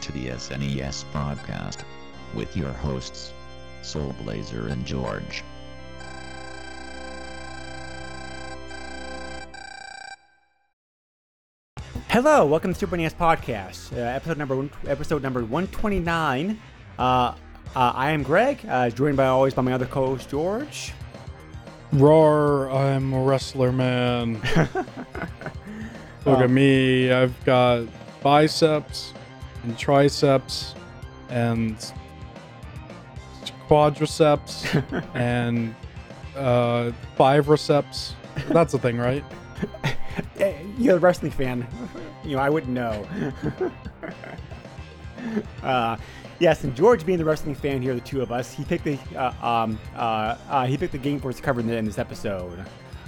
To the SNES broadcast with your hosts, Soul Blazer and George. Hello, welcome to Super NES Podcast, uh, episode number one, episode number one twenty nine. Uh, uh, I am Greg, uh, joined by always by my other co-host George. Roar, I'm a wrestler man. Look at me, I've got biceps and triceps and quadriceps and uh, bivriceps. That's a thing, right? Eh, You're a wrestling fan, you know I wouldn't know. uh, yes, and George, being the wrestling fan here, the two of us, he picked the uh, um, uh, uh, he picked the game for us to cover in, in this episode.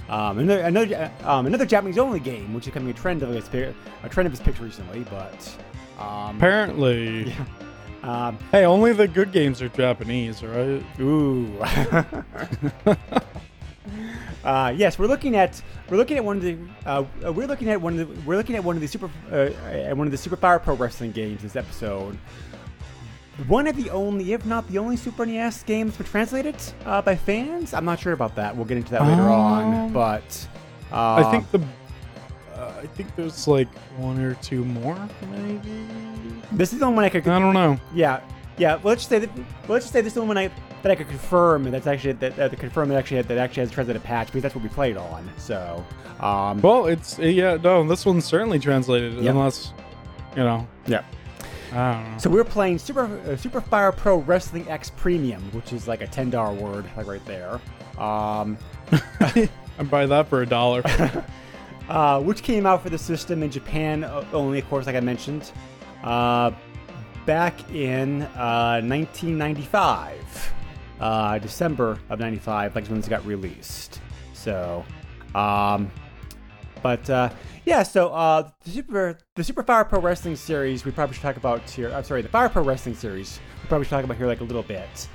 Um, another another uh, um, another Japanese only game, which is becoming a trend of his a trend of his picks recently, but. Um, Apparently. um, Hey, only the good games are Japanese, right? Ooh. uh, yes, we're looking at we're looking at one of the uh, uh, we're looking at one of the we're looking at one of the super uh, one of the Super Fire Pro Wrestling games this episode. One of the only, if not the only, Super NES games been translated uh, by fans. I'm not sure about that. We'll get into that later on. Um, But uh, I think the. I think there's like one or two more, maybe. this is the only one I could. I don't know. Yeah, yeah. Let's just say that. Let's just say this is the one I that I could confirm that's actually that, that confirm that actually that actually has a translated patch because that's what we played on. So, um, Well, it's yeah, no, this one's certainly translated Yep. unless, you know, yeah. I. So we're playing Super uh, Super Fire Pro Wrestling X Premium, which is like a ten dollar word, like right there. Um, I'd buy that for a dollar. uh, which came out for the system in Japan uh, only, of course, like I mentioned, uh, back in uh, 1995, uh, December of '95, like when this got released. So, um, but uh, yeah, so uh, the Super the Super Fire Pro Wrestling series we probably should talk about here. I'm sorry, the Fire Pro Wrestling series we probably should talk about here like a little bit.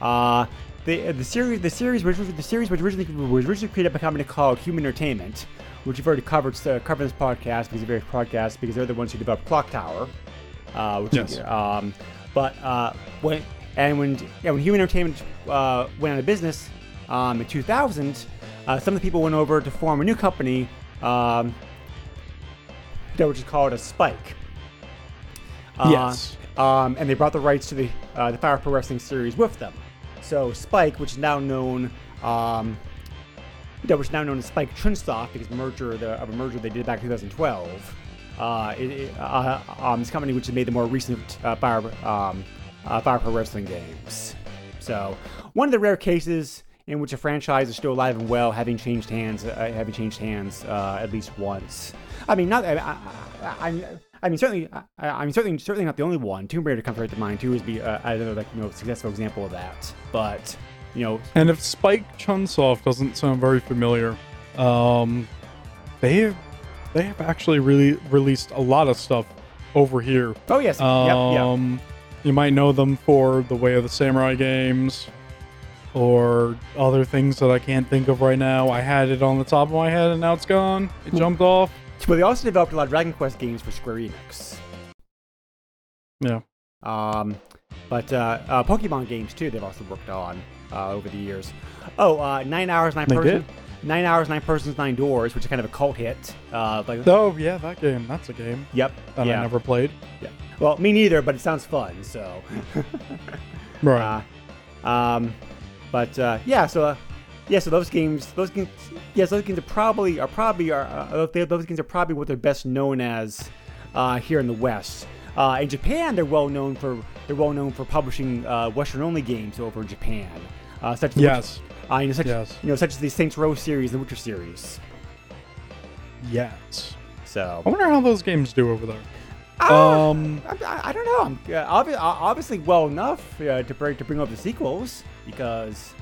Uh, the the series the series was the series was originally was originally created by a company called Human Entertainment, which we've already covered uh, covered this podcast because of various podcasts because they're the ones who developed Clock Tower. Uh, which Yes. um, but uh, when and when yeah, when Human Entertainment uh, went out of business um, in 2000, uh, some of the people went over to form a new company um, that was just called a Spike. Uh, Yes. Um, and they brought the rights to the uh, the Fire Pro Wrestling series with them. So Spike, which is now known. Um, that was now known as Spike Chunsoft because merger the, of a merger they did back in 2012. Uh, it, uh, um, this company which has made the more recent uh, Fire um, uh, Fire Pro Wrestling games. So one of the rare cases in which a franchise is still alive and well, having changed hands, uh, having changed hands uh, at least once. I mean, not. I, I, I, mean, certainly. I, mean, certainly, certainly not the only one. Tomb Raider comes right to mind too, as be another like you know successful example of that. But you know, and if Spike Chunsoft doesn't sound very familiar, um, they have, they have actually really released a lot of stuff over here. oh yes, yep, yep. Um, you might know them for the Way of the Samurai games, or other things that I can't think of right now. I had it on the top of my head and now it's gone. It jumped off. But they also developed a lot of Dragon Quest games for Square Enix. Yeah. Um, but uh, uh, Pokemon games too. They've also worked on uh, over the years. Oh, uh, nine hours, nine They persons. did? Nine hours, nine persons, nine doors, which is kind of a cult hit. Uh, like, Oh yeah, that game. That's a game yep. that yeah. I never played. yeah. Well, me neither, but it sounds fun. So. Right. Uh, um, but uh, yeah, so uh, yeah, so those games, those games, yes, those games are probably are probably are uh, they- those games are probably what they're best known as uh, here in the West. Uh, in Japan, they're well known for they're well known for publishing uh, Western only games over in Japan, uh, such as the yes. Witcher- uh, you know, such Yes. you know such as the Saints Row series, the Witcher series. Yes. So I wonder how those games do over there. Ah, Um, I, I- I don't know. I'm, uh, obvi- uh, obviously, well enough uh, to bring to bring up the sequels because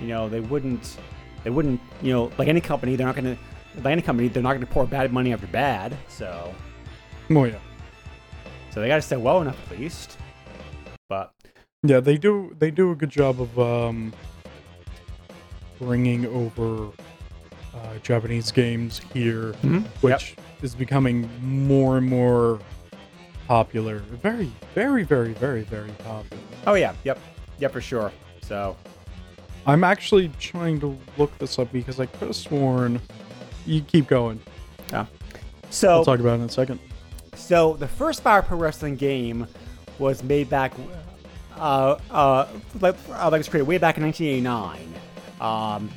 you know they wouldn't they wouldn't you know like any company they're not gonna like any company they're not gonna pour bad money after bad. So well, yeah, so they got to sell well enough at least. Yeah, they do. They do a good job of um, bringing over uh, Japanese games here, Mhm. which is becoming more and more popular. Very, very, very, very, very popular. oh yeah, yep, yep for sure. So I'm actually trying to look this up because I could have sworn. You keep going. Yeah. So I'll talk about it in a second. So the first Fire Pro Wrestling game was made back, uh, uh, like, uh, like it was created way back in 1989, um,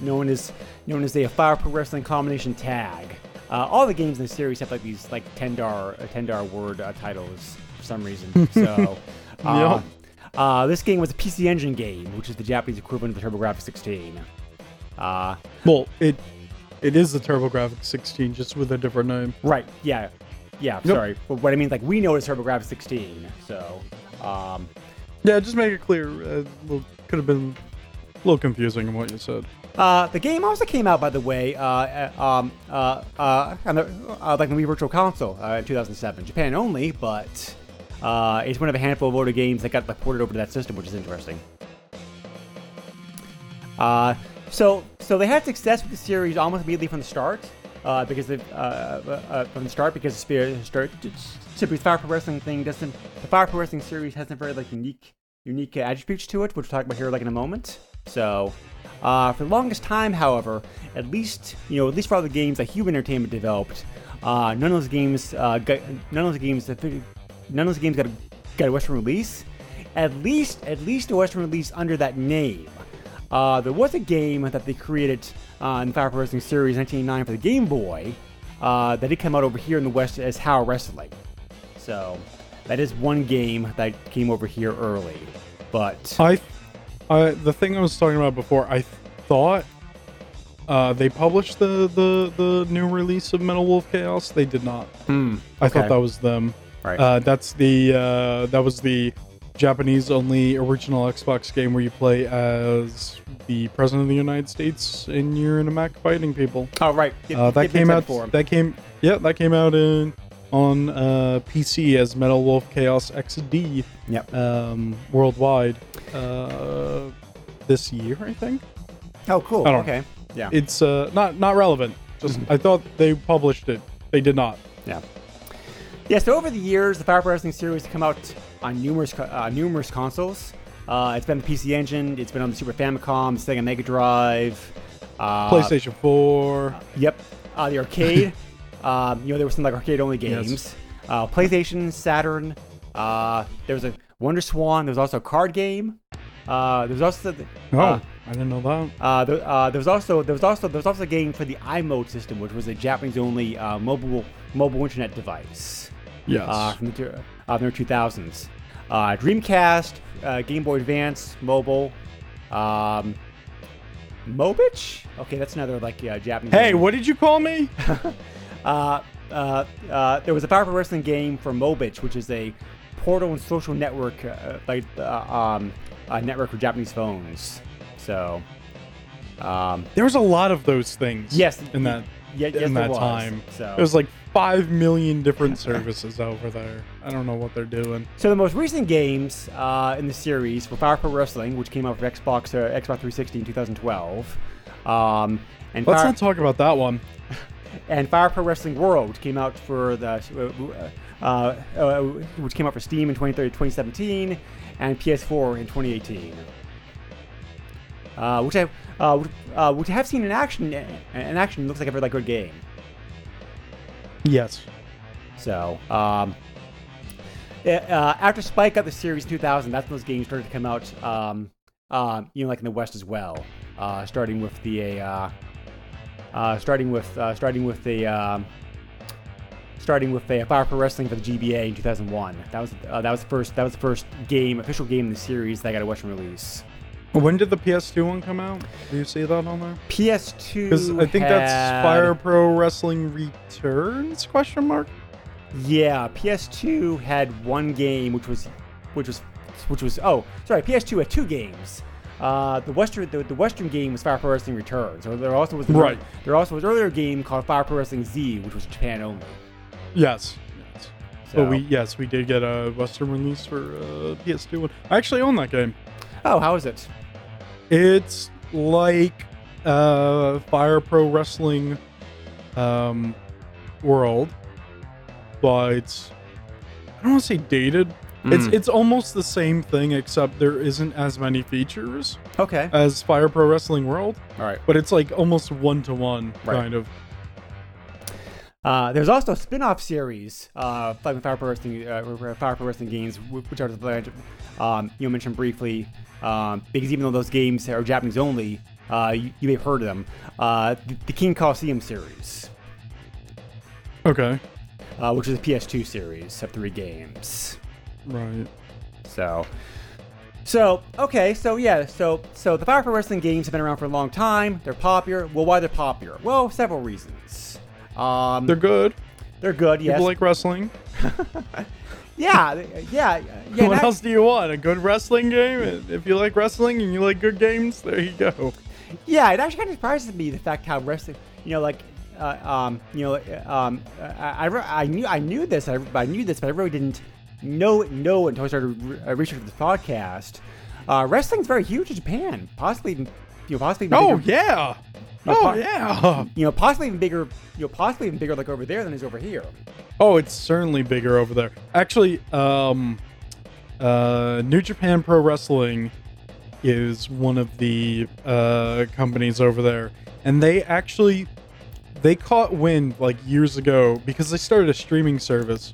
known as known as the Fire Pro Wrestling Combination Tag. Uh, all the games in the series have like these like 10 dar, uh, 10 dar word uh, titles for some reason. So, uh, uh, this game was a PC Engine game, which is the Japanese equivalent of the TurboGrafx 16. Uh, Well, it it is the TurboGrafx 16, just with a different name. Right. Yeah. Yeah. Yep. Sorry. But what I mean is like we know it's TurboGrafx 16. So, um, Yeah, just make it clear. Uh, could have been a little confusing in what you said. uh, the game also came out, by the way, uh, uh, um, uh, uh, on the, uh, like the Wii Virtual Console uh, in 2007, Japan only, but uh, it's one of a handful of older games that got like, ported over to that system, which is interesting. Uh, so, so they had success with the series almost immediately from the start, uh, because they, uh, uh, uh, from the start because the spirit the Fire Pro Wrestling thing doesn't the Fire Pro Wrestling series has a very like unique unique attributes to it, which we'll talk about here like in a moment. So, uh, for the longest time, however, at least you know at least for all the games that Human Entertainment developed, uh, none of those games uh, got, none of those games none of those games got a, got a Western release. At least at least a Western release under that name. Uh, there was a game that they created uh, in the Fire Pro Wrestling Series 1989 for the Game Boy uh, that did come out over here in the West as HAL Wrestling. So that is one game that came over here early. But I, I the thing I was talking about before, I thought uh, they published the, the the new release of Metal Wolf Chaos. They did not. hmm, I Okay. thought that was them. right. Uh, that's the uh, that was the Japanese only original Xbox game where you play as the president of the United States and you're in a mech fighting people. oh right. It- Uh, that it's came out. before. That came. Yeah, that came out in on uh, PC as Metal Wolf Chaos XD Yep. um, worldwide uh, this year, I think. Oh, cool. Okay. Yeah. It's uh, not not relevant. Just I thought they published it. They did not. Yeah. Yeah, so over the years, the Fire Wrestling series has come out on numerous uh, numerous consoles. Uh, it's been the PC Engine, it's been on the Super Famicom, Sega Mega Drive, uh, PlayStation 4. Yep, uh, the arcade. um, you know, there were some like arcade only Yes. games. Uh, PlayStation, Saturn. Uh, there was a Wonder Swan. There was also a card game. Uh, there was also the, Oh, uh, I didn't know that. uh, there, uh, there was also there was also there was also a game for the iMode system, which was a Japanese-only uh, mobile mobile internet device Yes. uh, from the uh, the 2000s. Uh, Dreamcast, uh, Game Boy Advance, mobile, um, Mobitch. Okay, that's another like uh, Japanese. hey, name. what did you call me? Uh, uh, uh, there was a Pro Wrestling game for Mobitch, which is a portal and social network, uh, like uh, um, a network for Japanese phones. So, um, there was a lot of those things. yes, In that yeah, yes, in that was. time. So, There's like five million different services over there. I don't know what they're doing. So the most recent games uh, in the series were Fire Pro Wrestling, which came out for Xbox uh, Xbox 360 in 2012, um, and Let's not talk about that one. And Fire Pro Wrestling World, which came out for the uh, uh, uh, which came out for Steam in 2030 2017, and PS4 in 2018. Uh, which I uh, which, uh, which I have seen in action. In action, looks like a very good game. Yes. So, um, uh, uh, after Spike got the series in 2000, that's when those games started to come out. Um, um, you know, like in the West as well. Uh, starting with the uh, starting with uh, starting with the um, starting with the Fire Pro Wrestling for the GBA in 2001. That was uh, that was the first that was the first game official game in the series that got a Western release. When did the PS2 one come out? Do you see that on there? PS2. Because I think that's Fire Pro Wrestling Returns? Question mark. Yeah, PS2 had one game, which was, which was, which was. Oh, sorry. PS2 had two games. Uh, the western the, the western game was Fire Pro Wrestling Returns. So there also was the, Right. There also was an earlier game called Fire Pro Wrestling Z, which was Japan only. Yes. yes. So, But we yes we did get a Western release for uh, PS2 one. I actually own that game. oh, how is it? It's like uh, Fire Pro Wrestling um, World, but I don't want to say dated. It's Mm. it's almost the same thing except there isn't as many features Okay. as Fire Pro Wrestling World, All right. but it's like almost one to one kind of. Uh, there's also a spin-off series, uh, like Fire Pro Wrestling, uh, Fire Pro Wrestling games, which are the um, you mentioned briefly, um, because even though those games are Japanese only, uh, you, you may have heard of them. Uh, the, the King Coliseum series, Okay. uh, which is a PS2 series of three games. Right. So, so okay, so yeah, so so the Fire Pro Wrestling games have been around for a long time. They're popular. Well, why they're popular? Well, several reasons. Um, They're good. they're good. Yes. People like wrestling. yeah, yeah, yeah. what else do you want? A good wrestling game? If you like wrestling and you like good games, there you go. Yeah, it actually kind of surprises me the fact how wrestling, you know, like, uh, um, you know, uh, um, I, I, I knew I knew this, I, I knew this, but I really didn't know no until I started re- uh, researching this podcast. Uh, wrestling's very huge in Japan, possibly, you know, possibly. Even Oh bigger, yeah. No, Oh po- yeah. You know, possibly even bigger. You know, possibly even bigger like over there than is over here. Oh, it's certainly bigger over there. Actually, um, uh, New Japan Pro Wrestling is one of the uh, companies over there, and they actually they caught wind like years ago because they started a streaming service.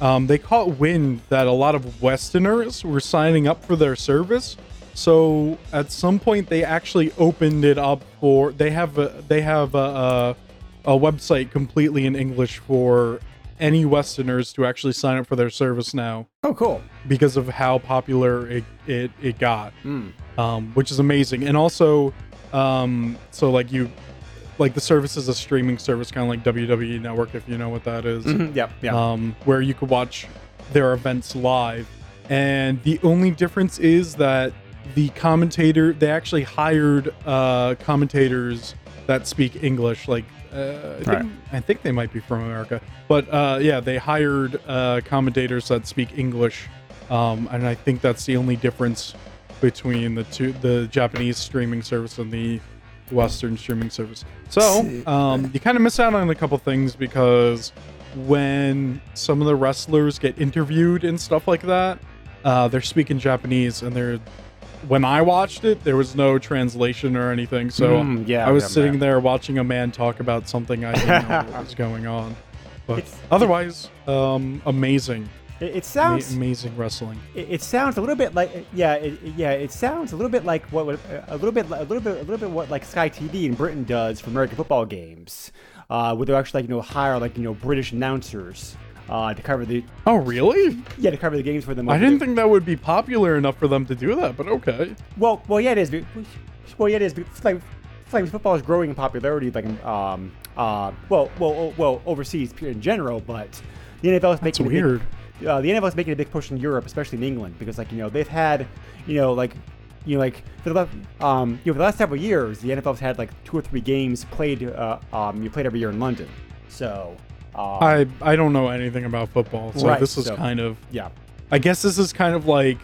Um, they caught wind that a lot of Westerners were signing up for their service. So at some point, they actually opened it up for. They have a they have a, a, a website completely in English for any Westerners to actually sign up for their service now Oh, cool. because of how popular it it, it got, Mm. um, which is amazing. And also, um, so like you, like the service is a streaming service, kind of like WWE Network, if you know what that is, Mhm, Yep. Yeah. um, where you could watch their events live. And the only difference is that the commentator, they actually hired uh, commentators that speak English, like. Uh, I, think, Right. I think they might be from America, but uh, yeah, they hired uh, commentators that speak English, um, and I think that's the only difference between the two, the Japanese streaming service and the Western streaming service. So um, you kind of miss out on a couple things because when some of the wrestlers get interviewed and stuff like that, uh, they're speaking Japanese, and they're when I watched it, there was no translation or anything. So Mm, yeah, I was yeah, sitting yeah. there watching a man talk about something I didn't know what was going on. But It's- otherwise, um, amazing, it, it sounds. amazing wrestling. It, it sounds a little bit like yeah, it, yeah. It sounds a little bit like what would- a little bit a little bit a little bit what like Sky TV in Britain does for American football games, uh, where they actually like you know hire like you know British announcers uh, to cover the Oh, really? yeah to cover the games for them. I didn't think that would be popular enough for them to do that, but okay. Well, well, yeah, it is. Well, yeah, it is. Like, like football is growing in popularity, like um, uh, well, well, well, overseas in general, but the NFL is That's making big- weird. Uh, the NFL is making a big push in Europe, especially in England, because like you know they've had, you know, like, you know, like for the last, um, you know, for the last several years, the NFL's had like two or three games played, uh, um, you played every year in London. So, um, I I don't know anything about football, so Right, this is so- kind of. yeah, I guess this is kind of like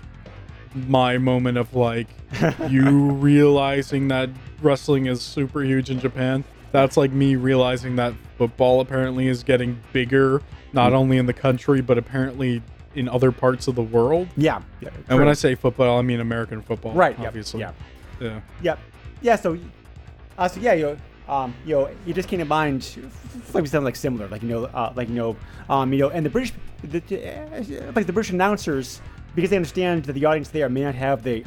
my moment of like you realizing that wrestling is super huge in Japan. That's like me realizing that football apparently is getting bigger, not only in the country but apparently in other parts of the world. yeah, yeah. And when. I say football, I mean American football, right, yeah, Obviously, yeah. yeah. Yep. Yeah. So, uh, so yeah, you um, you know, you just can't mind like we sound like similar, like you know, uh, like you know, um, you know, and the British, the, like the British announcers, because they understand that the audience there may not have the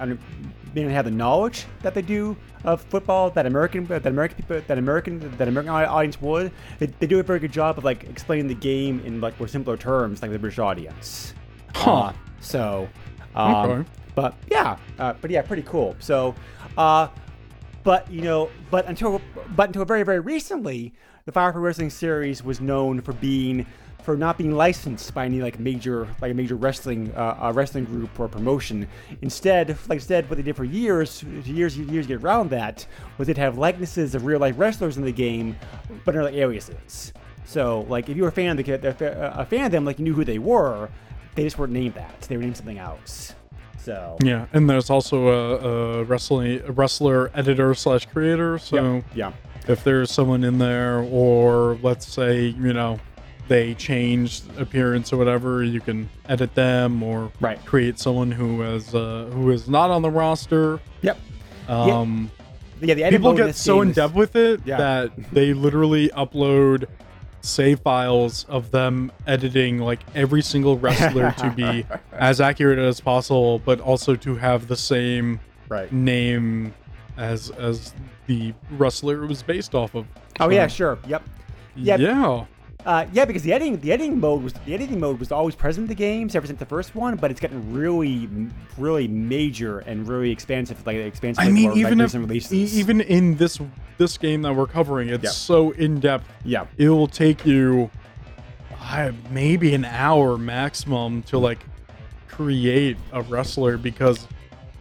may not have the knowledge that they do of football that American that American people that American that American audience would. They, they do a very good job of like explaining the game in like more simpler terms, like the British audience. Huh. Uh, so, um, Okay. but yeah, uh, but yeah, pretty cool. So, uh, but you know, but until but until very very recently, the Fire Pro Wrestling series was known for being for not being licensed by any like major like a major wrestling uh, uh, wrestling group or promotion. Instead, like instead, what they did for years, years, years to get around that was they'd have likenesses of real life wrestlers in the game, but under like aliases. So like if you were a fan of the, kid, a fan of them, like you knew who they were, they just weren't named that. They were named something else. So Yeah, and there's also a, a wrestling a wrestler editor slash creator. So yeah. if there's someone in there, or let's say you know they changed appearance or whatever, you can edit them or Right. create someone who is uh, who is not on the roster. Yep. Um, Yeah, the people get so in is- depth with it Yeah. that they literally upload save files of them editing like every single wrestler to be as accurate as possible but also to have the same Right. name as as the wrestler it was based off of Oh yeah, sure. Yep. Yeah. yeah Uh, yeah, because the editing the editing mode was the editing mode was always present in the games ever since the first one, but it's gotten really, really major and really expansive, like expansive. I mean, even like, if even in this this game that we're covering, it's Yeah. so in depth. yeah, It will take you uh, maybe an hour maximum to like create a wrestler because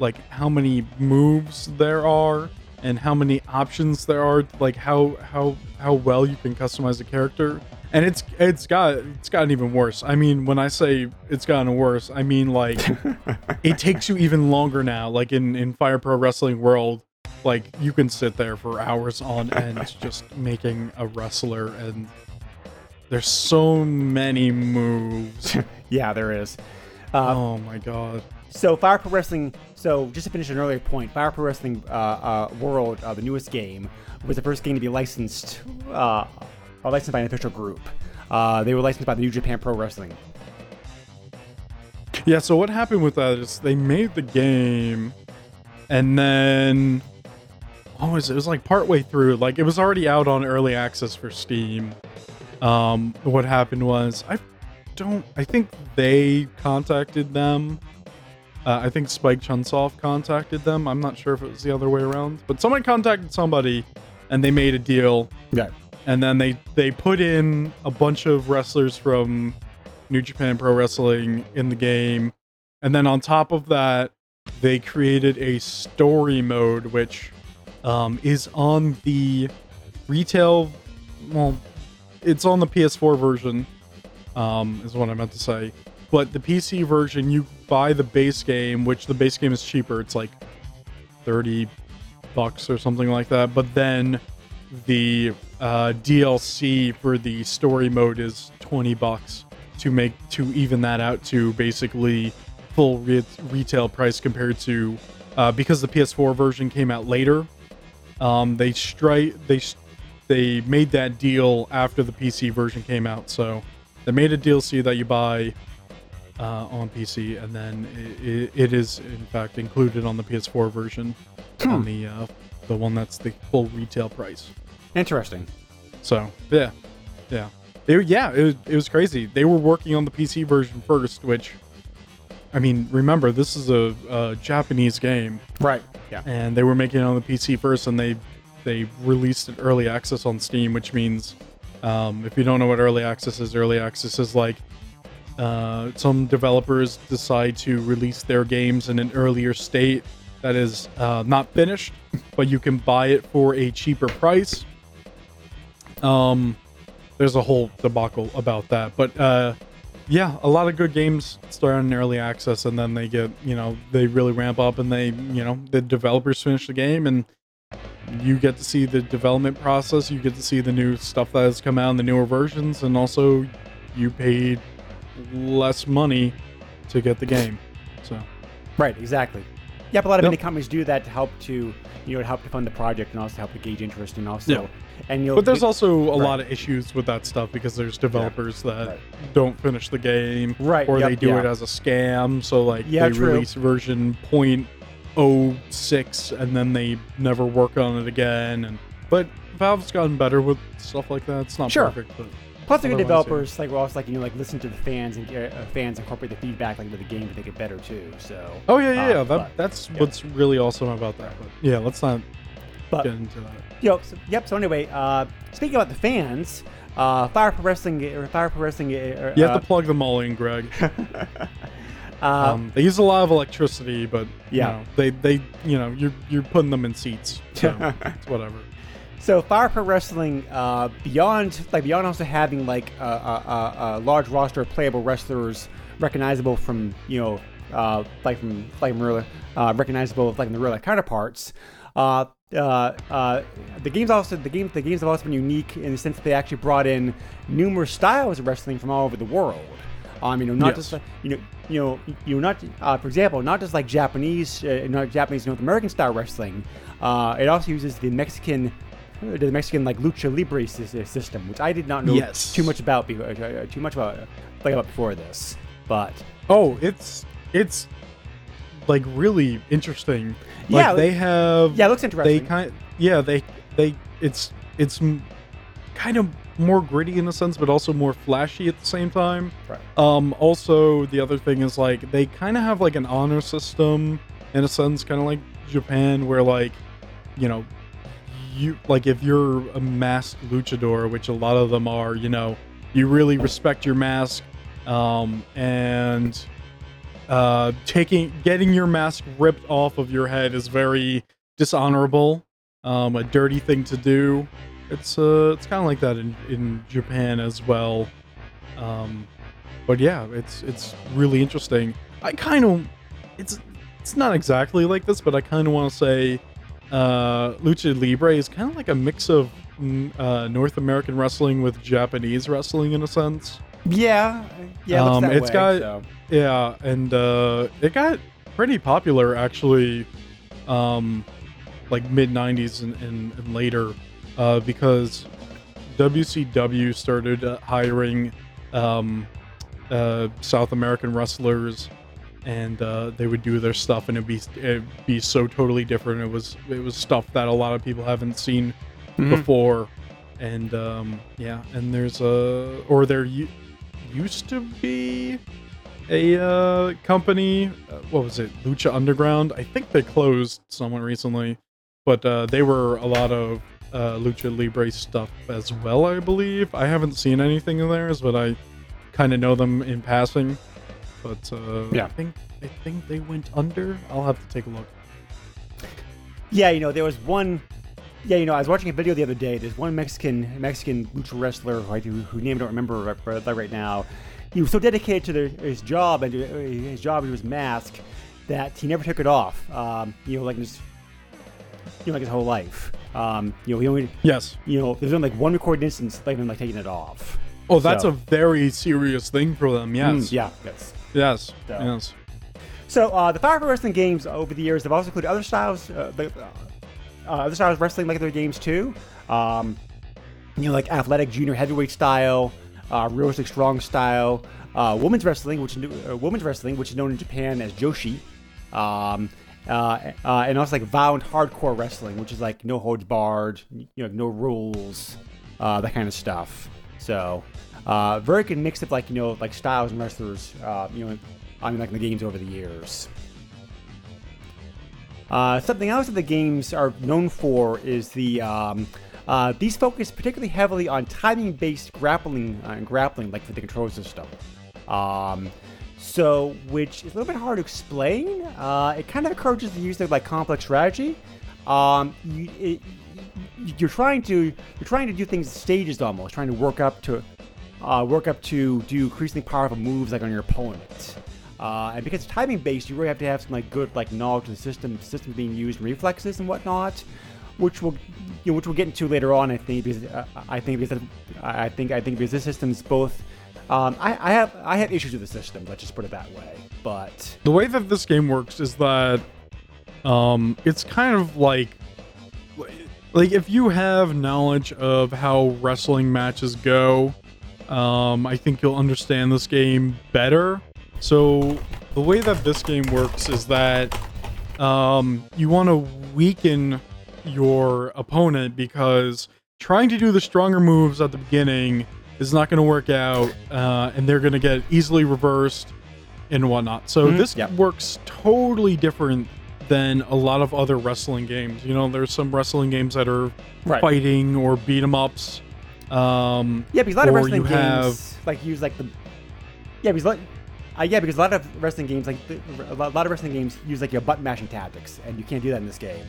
like how many moves there are and how many options there are, like how how how well you can customize a character. And it's it's got it's gotten even worse. I mean, when I say it's gotten worse, I mean like it takes you even longer now. Like in in Fire Pro Wrestling World, like you can sit there for hours on end just making a wrestler, and there's so many moves. yeah, there is. Uh, oh my god! So Fire Pro Wrestling. So just to finish an earlier point, Fire Pro Wrestling uh, uh, World, uh, the newest game, was the first game to be licensed, uh, licensed by an official group. Uh, they were licensed by the New Japan Pro Wrestling. Yeah. So what happened with that is they made the game, and then what was it? It was like partway through. Like it was already out on early access for Steam. Um, what happened was I don't. I think they contacted them. Uh, I think Spike Chunsoft contacted them. I'm not sure if it was the other way around, but someone contacted somebody, and they made a deal. Yeah. And then they they put in a bunch of wrestlers from New Japan Pro Wrestling in the game, and then on top of that, they created a story mode which um, is on the retail. Well, it's on the PS4 version, um, is what I meant to say. But the PC version, you buy the base game, which the base game is cheaper. It's like thirty bucks or something like that. But then the uh, DLC for the story mode is twenty bucks to make to even that out to basically full re- retail price compared to uh, because the PS4 version came out later. Um, they strike they they made that deal after the PC version came out, so they made a DLC that you buy uh, on PC, and then it, it is in fact included on the PS4 version on the uh, the one that's the full retail price. Interesting. So yeah, yeah, it, yeah. It was, it was crazy. They were working on the PC version first, which I mean, remember this is a, a Japanese game, Right. Yeah. and they were making it on the PC first, and they they released it early access on Steam, which means um, if you don't know what early access is, early access is like uh, some developers decide to release their games in an earlier state that is uh, not finished, but you can buy it for a cheaper price. Um, there's a whole debacle about that, but uh, yeah, a lot of good games start on early access, and then they get you know they really ramp up, and they you know the developers finish the game, and you get to see the development process. You get to see the new stuff that has come out in the newer versions, and also you paid less money to get the game. So Right. Exactly. Yeah, but a lot of Yep. indie companies do that to help to you know to help to fund the project and also help to gauge interest and also Yeah. and you But there's the- also a Right. lot of issues with that stuff because there's developers that right. don't finish the game, Right, Or yep, they do yeah. it as a scam. So like Yeah, they true. release version .06 and then they never work on it again. And but Valve's gotten better with stuff like that. It's not Sure. perfect, but Plus, the Otherwise, yeah. developers like will also like you know like listen to the fans and uh, fans incorporate the feedback like into the game to make it better too. So. Oh yeah, yeah, uh, yeah. That, but- that's yeah. what's really awesome about that. But yeah, let's not But get into that. Yo, so, yep. So anyway, uh, speaking about the fans, uh, Fire Pro Wrestling, or Fire Pro Wrestling, uh, You have to plug them all in, Greg. uh, Um, they use a lot of electricity, but Yeah. you know, they they you know you're you're putting them in seats, so it's whatever. So Fire Pro Wrestling, uh, beyond like beyond also having like a, a, a, a large roster of playable wrestlers recognizable from you know uh, like from like from real, uh, recognizable like in the real life counterparts. Uh, uh, uh, the games also the games the games have also been unique in the sense that they actually brought in numerous styles of wrestling from all over the world. Um, you know, not Yes. just like, you know, you know, you know, not uh, for example, not just like Japanese, uh, not Japanese North American style wrestling. Uh, it also uses the Mexican, the Mexican like lucha libre system, which I did not know Yes. too much about, before, uh, too much about, like about before this. But Oh, it's it's like really interesting. Like Yeah, they have yeah, it looks they interesting. kind yeah they they it's it's kind of more gritty in a sense, but also more flashy at the same time. Right. Um, also, the other thing is like they kind of have like an honor system in a sense, kind of like Japan, where like you know you like if you're a masked luchador, which a lot of them are, you know, you really respect your mask, um, and uh, taking getting your mask ripped off of your head is very dishonorable, um, a dirty thing to do. It's uh, it's kind of like that in, in Japan as well. Um, but yeah, it's it's really interesting. I kind of it's it's not exactly like this, but I kind of want to say uh, lucha libre is kind of like a mix of mm, uh, North American wrestling with Japanese wrestling in a sense. yeah, yeah, it Um, it's way, got- so. Yeah, and uh, it got pretty popular actually, um, like mid '90s and, and, and later, uh, because WCW started hiring um, uh, South American wrestlers, and uh, they would do their stuff, and it'd be it'd be so totally different. It was it was stuff that a lot of people haven't seen Mhm. before, and um, yeah, and there's a or there u- used to be a uh, company. Uh, what was it? Lucha Underground. I think they closed somewhat recently, but uh, they were a lot of uh, Lucha Libre stuff as well. I believe. I haven't seen anything of theirs, but I kind of know them in passing. But uh, Yeah. I think I think they went under. I'll have to take a look. Yeah, you know, there was one. Yeah, you know, I was watching a video the other day. There's one Mexican Mexican lucha wrestler who, I do, who name I don't remember right, now. He was so dedicated to the, his job and uh, his job to his mask that he never took it off. Um, you know, like his, you know, like his whole life. Um, you know, he only, Yes. you know, there's only like one recorded instance of him like taking it off. Oh, that's So- a very serious thing for them. Yes. Mm, yeah. Yes. Yes. So- Yes. So uh, the Fire Pro Wrestling games over the years have also included other styles, uh, uh, other styles of wrestling like their games too. Um, you know, like athletic junior heavyweight style, uh, realistic strong style, uh, women's wrestling, which is uh, women's wrestling, which is known in Japan as Joshi, um, uh, uh, and also like violent hardcore wrestling, which is like no holds barred, you know, no rules, uh, that kind of stuff. So, uh, very good mix of like you know like styles and wrestlers, uh, you know, I mean like in the games over the years. Uh, something else that the games are known for is the um, uh, these focus particularly heavily on timing-based grappling uh, and grappling, like for the control system. Um, so, which is a little bit hard to explain. Uh, it kind of encourages the use of like complex strategy. Um, you, you're trying to you're trying to do things in stages almost, trying to work up to uh, work up to do increasingly powerful moves like on your opponent. Uh, and because it's timing based, you really have to have some like good like knowledge of the system, system being used, reflexes and whatnot, which we'll you know, which we'll get into later on. I think because uh, I think because I think I think because this system's both. Um, I, I have I have issues with the system. Let's just put it that way. But The way that this game works is that um it's kind of like like if you have knowledge of how wrestling matches go, um I think you'll understand this game better. So the way that this game works is that um you want to weaken your opponent because trying to do the stronger moves at the beginning is not going to work out, uh, and they're going to get easily reversed and whatnot. So Mhm, this yep. works totally different than a lot of other wrestling games. You know, there's some wrestling games that are Right. fighting or beat 'em ups. Um, Yeah, because a lot of wrestling games have- like use like the yeah because like uh, yeah because a lot of wrestling games like the, a lot of wrestling games use like your button mashing tactics and you can't do that in this game.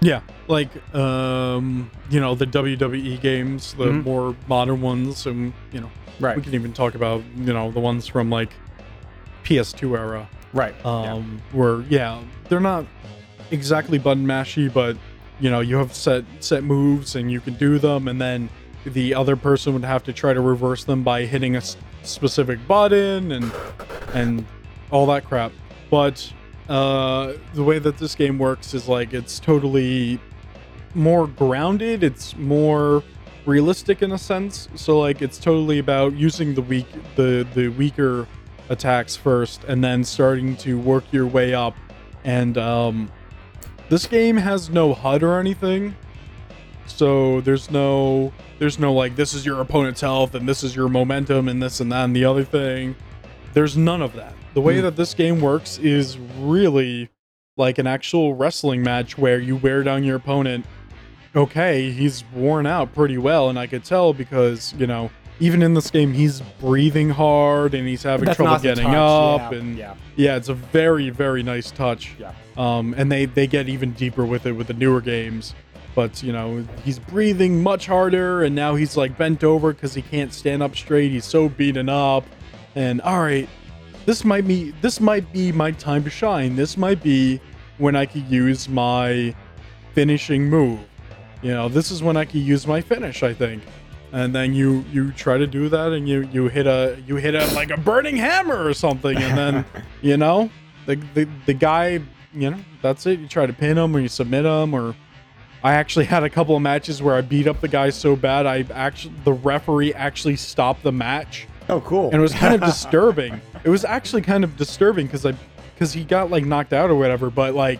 Yeah, like um, you know the WWE games, the Mhm. more modern ones, and you know Right. we can even talk about you know the ones from like PS2 era, Right. um, where yeah they're not exactly button mashy, but you know you have set set moves and you can do them, and then the other person would have to try to reverse them by hitting a specific button and and all that crap. But uh, the way that this game works is like it's totally more grounded. It's more realistic in a sense. So like it's totally about using the weak the the weaker attacks first and then starting to work your way up. And um, this game has no HUD or anything. So there's no there's no like this is your opponent's health and this is your momentum and this and that and the other thing. There's none of that. The way hmm. that this game works is really like an actual wrestling match where you wear down your opponent. Okay, he's worn out pretty well, and I could tell because, you know, even in this game, he's breathing hard and he's having That's trouble getting touch, up. yeah, and yeah. yeah, it's a very, very nice touch. Yeah. Um, and they they get even deeper with it with the newer games. But you know, he's breathing much harder, and now he's like bent over because he can't stand up straight. He's so beaten up. And all right, this might be this might be my time to shine. This might be when I could use my finishing move. You know, this is when I could use my finish. I think. And then you you try to do that, and you you hit a you hit a like a burning hammer or something, and then you know the the the guy you know that's it. You try to pin him or you submit him or. I actually had a couple of matches where I beat up the guy so bad I actually the referee actually stopped the match Oh, cool. and it was kind of disturbing. It was actually kind of disturbing because I because he got like knocked out or whatever, but like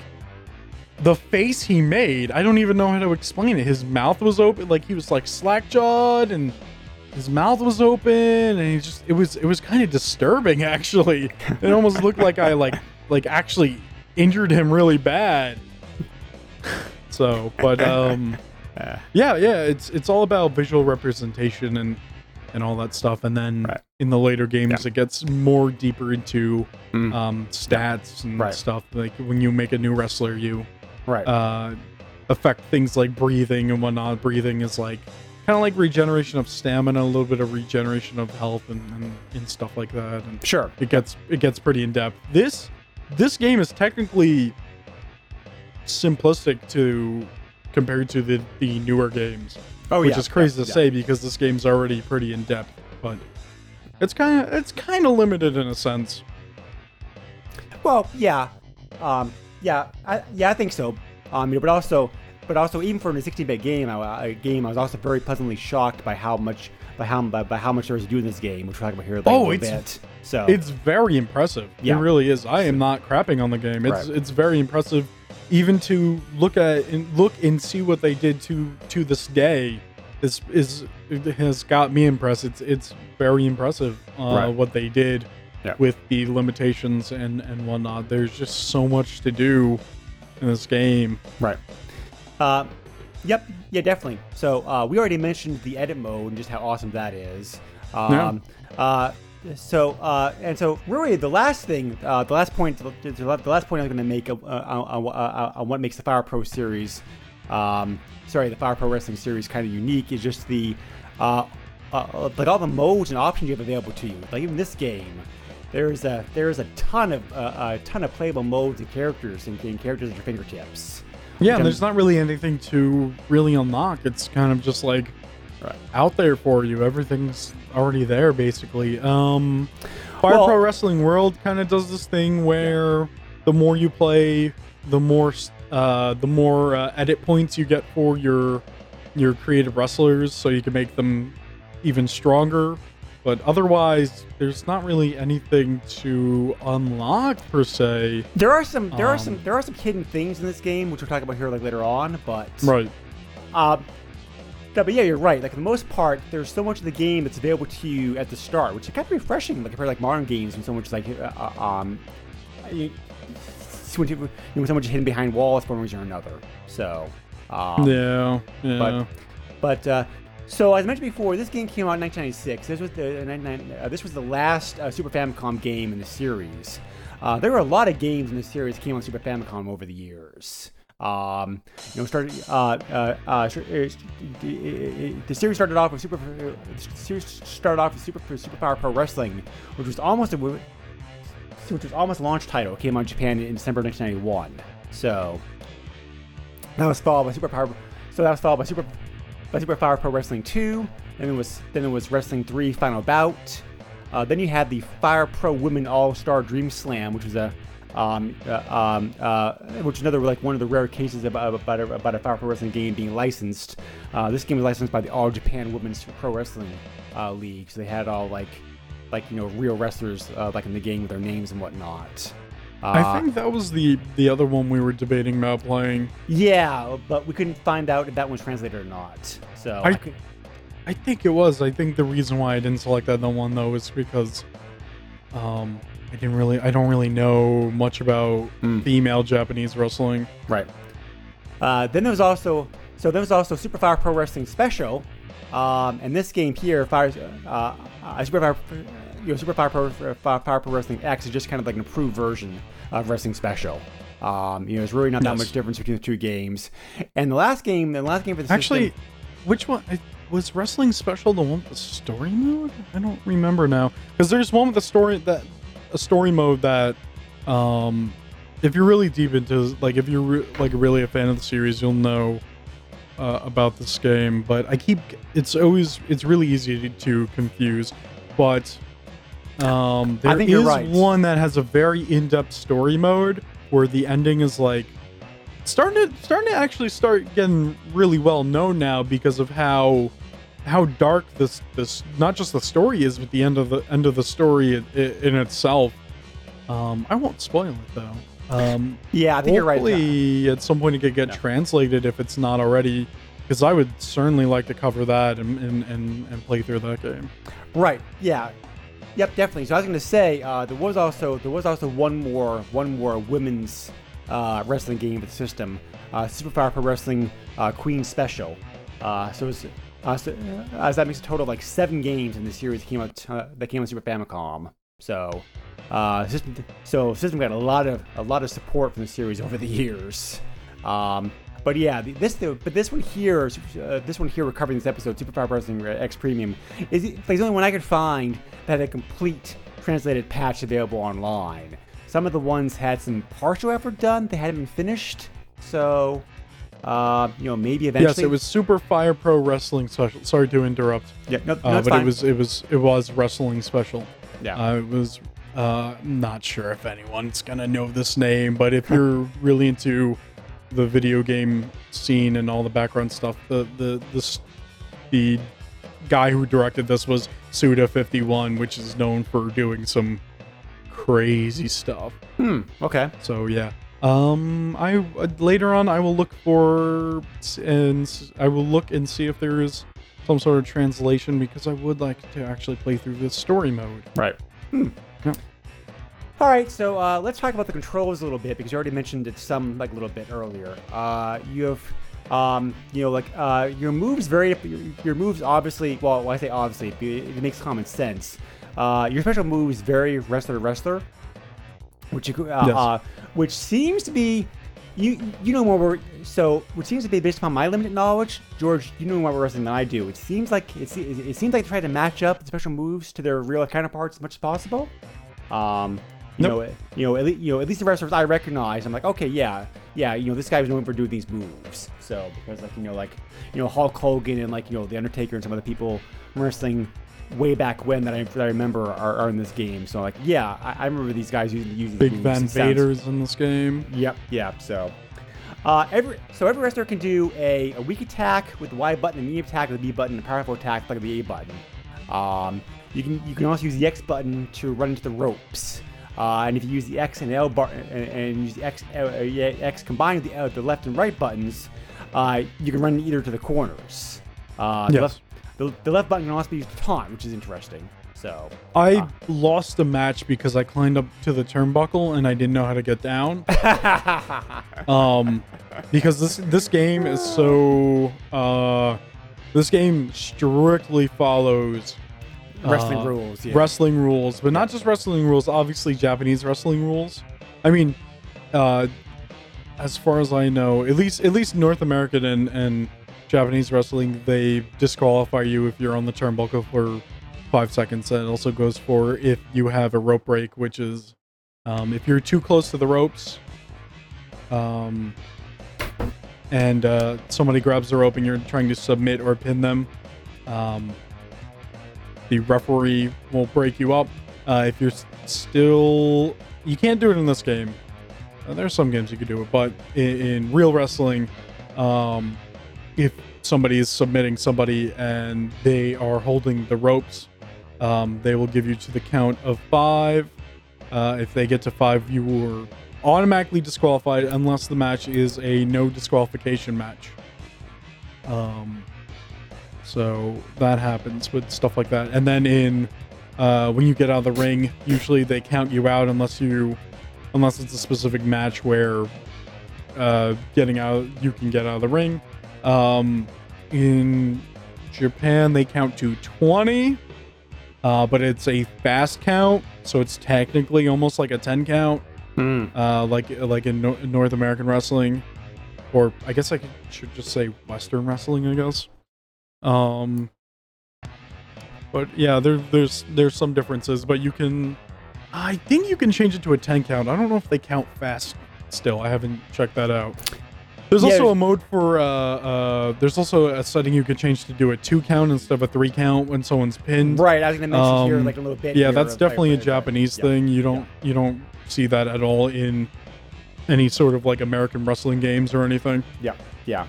the face he made, I don't even know how to explain it. His mouth was open, like he was like slack jawed and his mouth was open and he just it was it was kind of disturbing actually. It almost looked like I like like actually injured him really bad. So, but um yeah, yeah, it's it's all about visual representation and and all that stuff. And then Right. in the later games, Yeah. it gets more deeper into Mm. um, stats and Right. stuff. Like when you make a new wrestler, you right. uh, affect things like breathing and whatnot. Breathing is like kind of like regeneration of stamina, a little bit of regeneration of health and, and, and stuff like that. And sure. it gets it gets pretty in depth. This this game is technically simplistic to compared to the the newer games Oh, which yeah, is crazy yeah, to yeah. say because this game's already pretty in depth, but it's kind of it's kind of limited in a sense. Well, yeah, um, yeah, I, yeah, I think so. Um, you know, but also, but also, even for a 16-bit game, I, a game, I was also very pleasantly shocked by how much, by how, by, by how much there is to do in this game, which we're talking about here. Like, Oh, a little it's- bit. So It's very impressive. Yeah. It really is. I am not crapping on the game. It's Right. it's very impressive, even to look at and look and see what they did to to this day. Is is it has got me impressed. It's it's very impressive uh, Right. what they did Yeah. with the limitations and and whatnot. There's just so much to do in this game. Right. Uh, yep. Yeah, definitely. So uh, we already mentioned the edit mode and just how awesome that is. Um, uh, so uh, and so really the last thing, uh, the last point, the last point I'm going to make uh, on, on, on, on what makes the Fire Pro series, um, sorry, the Fire Pro Wrestling series kind of unique is just the uh, uh, like all the modes and options you have available to you. Like even this game, there's a there's a ton of uh, a ton of playable modes and characters and, and characters at your fingertips. Yeah, and there's not really anything to really unlock. It's kind of just like Right. out there for you. Everything's already there, basically. Um, Fire Well- Pro Wrestling World kind of does this thing where the more you play, the more uh, the more uh, edit points you get for your your creative wrestlers, so you can make them even stronger. But otherwise, there's not really anything to unlock per se. There are some there are Um, some there are some hidden things in this game which we'll talk about here like later on, but Right. um, no, but yeah, you're right. Like for the most part, there's so much of the game that's available to you at the start, which is kind of refreshing, like compared to like modern games, and so much like uh, uh, um, you, much, you so much hidden behind walls for one reason or another. So, um, Yeah, yeah. but but uh, so as I mentioned before, this game came out in 1996. This was the uh, 99 uh, this was the last uh, Super Famicom game in the series. Uh, there were a lot of games in the series that came on Super Famicom over the years. Um, you know, started the series started off with Super. uh, The series started off with Super Super Fire Pro Wrestling, which was almost a which was almost launch title. It came out in Japan in December 1991. So that was followed by Super Fire. So that was followed by Super by Fire Pro Wrestling 2. Then it was then it was Wrestling 3 Final Bout. Uh, then you had the Fire Pro Women All Star Dream Slam, which was a um, uh, um, uh, which is another like one of the rare cases about about a, about a Fire Pro Wrestling game being licensed. Uh, this game was licensed by the All Japan Women's Pro Wrestling uh, League, so they had all like like you know real wrestlers uh, like in the game with their names and whatnot. I Uh, think that was the the other one we were debating about playing. Yeah, but we couldn't find out if that was translated or not. So I- I could, I think it was. I think the reason why I didn't select that one though is because um I didn't really I don't really know much about Mm. female Japanese wrestling. right. Uh, then there was also so there was also Super Fire Pro Wrestling Special, um, and this game here, Fire, uh, uh, Super Fire, you know, Super Fire Pro, Fire, Fire Pro Wrestling X is just kind of like an improved version of Wrestling Special. Um, you know, there's really not that Yes. much difference between the two games. And the last game, the last game for the Actually, system, which one was wrestling special the one with the story mode? I don't remember now because there's one with the story that a story mode that um if you're really deep into like if you're re- like really a fan of the series you'll know uh, about this game but i keep it's always it's really easy to, to confuse but um there I think is right. one that has a very in-depth story mode where the ending is like starting to starting to actually start getting really well known now because of how how dark this this not just the story is but the end of the end of the story in, in itself um i won't spoil it though um yeah, I think you're right. hopefully at some point it could get Yeah. translated if it's not already because i would certainly like to cover that and and, and, and play through that game Right. Yeah. Yep. Definitely. So I was going to say uh, there was also there was also one more one more women's uh, wrestling game for the system, uh, Pro Wrestling uh, Queen Special. Uh, so, was, uh, so so that makes a total of like seven games in the series that came out that came on Super Famicom. So, system so system got a lot of a lot of support from the series over the years. Um, but yeah, the- this but this one here, uh, this one here, we're covering this episode, Super Fire Wrestling X Premium, is it's the only one I could find that had a complete translated patch available online. Some of the ones had some partial effort done; they hadn't been finished. So, uh, you know, maybe eventually. yes it was super fire pro wrestling special sorry to interrupt Yeah, no, no, uh, but fine. it was it was it was wrestling special Yeah. Uh, it was uh, not sure if anyone's gonna know this name, but if you're really into the video game scene and all the background stuff, the the this the guy who directed this was Suda51, which is known for doing some crazy stuff. Hmm. Okay. So yeah. Um, I uh, later on I will look for and I will look and see if there is some sort of translation because I would like to actually play through the story mode. Right. All right, so uh, let's talk about the controls a little bit because you already mentioned it some like a little bit earlier. Uh, you have, um, you know, like uh, your moves very your, moves obviously. Well, I say obviously, it, makes common sense. Uh, your special moves very wrestler to wrestler, which you, uh, Yes. uh, which seems to be. You you know more. So which seems to be based upon my limited knowledge, George. You know more wrestling than I do. It seems like it, it seems like they try to match up the special moves to their real counterparts as much as possible. Um, you Nope. know, you know, at least, you know, at least the wrestlers I recognize, I'm like, okay, yeah, yeah, you know, this guy was known for doing these moves. So because like you know, like you know, Hulk Hogan and like you know, the Undertaker and some other people wrestling way back when that I, that I remember are, are in this game. So like, yeah, I, I remember these guys using using Big moves. Van Vaders in this game. Yep, yep. So, uh, every so every wrestler can do a, a weak attack with the Y button, a medium attack with the B button, a powerful attack with the A button. Um, you can you can also use the X button to run into the ropes. Uh, and if you use the X and L bar and, and use the X uh, uh, yeah, X combined with the, uh, the left and right buttons, uh, you can run either to the corners. Uh, the, Yes. left, the, the left button can also be used to taunt, which is interesting. So I Ah. lost the match because I climbed up to the turnbuckle and I didn't know how to get down. um, because this this game is so uh, this game strictly follows wrestling uh, rules. Yeah. wrestling rules, but not just wrestling rules. Obviously, Japanese wrestling rules. I mean, uh, as far as I know, at least at least North American and and Japanese wrestling, they disqualify you if you're on the turnbuckle for five seconds. That also goes for if you have a rope break, which is um, if you're too close to the ropes. Um, and uh, somebody grabs the rope and you're trying to submit or pin them. Um, the referee will break you up. Uh, if you're still, you can't do it in this game. Uh, there's some games you could do it, but in, in real wrestling, um, if somebody is submitting somebody and they are holding the ropes, um, they will give you to the count of five. Uh, if they get to five, you are automatically disqualified unless the match is a no disqualification match. Um, so that happens with stuff like that. And then in uh, when you get out of the ring, usually they count you out unless you unless it's a specific match where uh, getting out you can get out of the ring. Um, in Japan, they count to twenty, uh, but it's a fast count, so it's technically almost like a ten count, Hmm. uh, like like in Nor- North American wrestling, or I guess I could, should just say Western wrestling. I guess. Um, but yeah, there, there's there's some differences, but you can, I think you can change it to a ten count. I don't know if they count fast still. I haven't checked that out. There's Yeah, also a mode for uh, uh, there's also a setting you can change to do a two count instead of a three count when someone's pinned. Right, I was going to mention here Um, like a little bit. Yeah, that's definitely a like, Japanese yeah. thing. You don't you don't see that at all in any sort of like American wrestling games or anything. Yeah, yeah,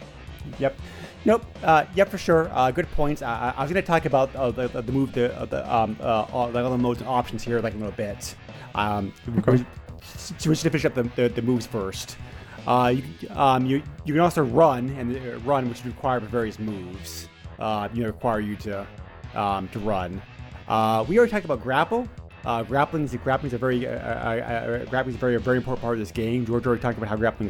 yep, nope, uh, yep for sure. Uh, good points. I, I- was going to talk about uh, the, the move, the uh, the um uh, all, the other modes and options here like in a little bit. Um, Okay. so we should finish up the, the, the moves first. Uh, you, um, you you can also run and run, which is required for various moves. Uh, you know, require you to um, to run. Uh, we already talked about grapple. Uh, grappling is grappling is a very uh, uh, uh, grappling is a very very important part of this game. George already talked about how grappling.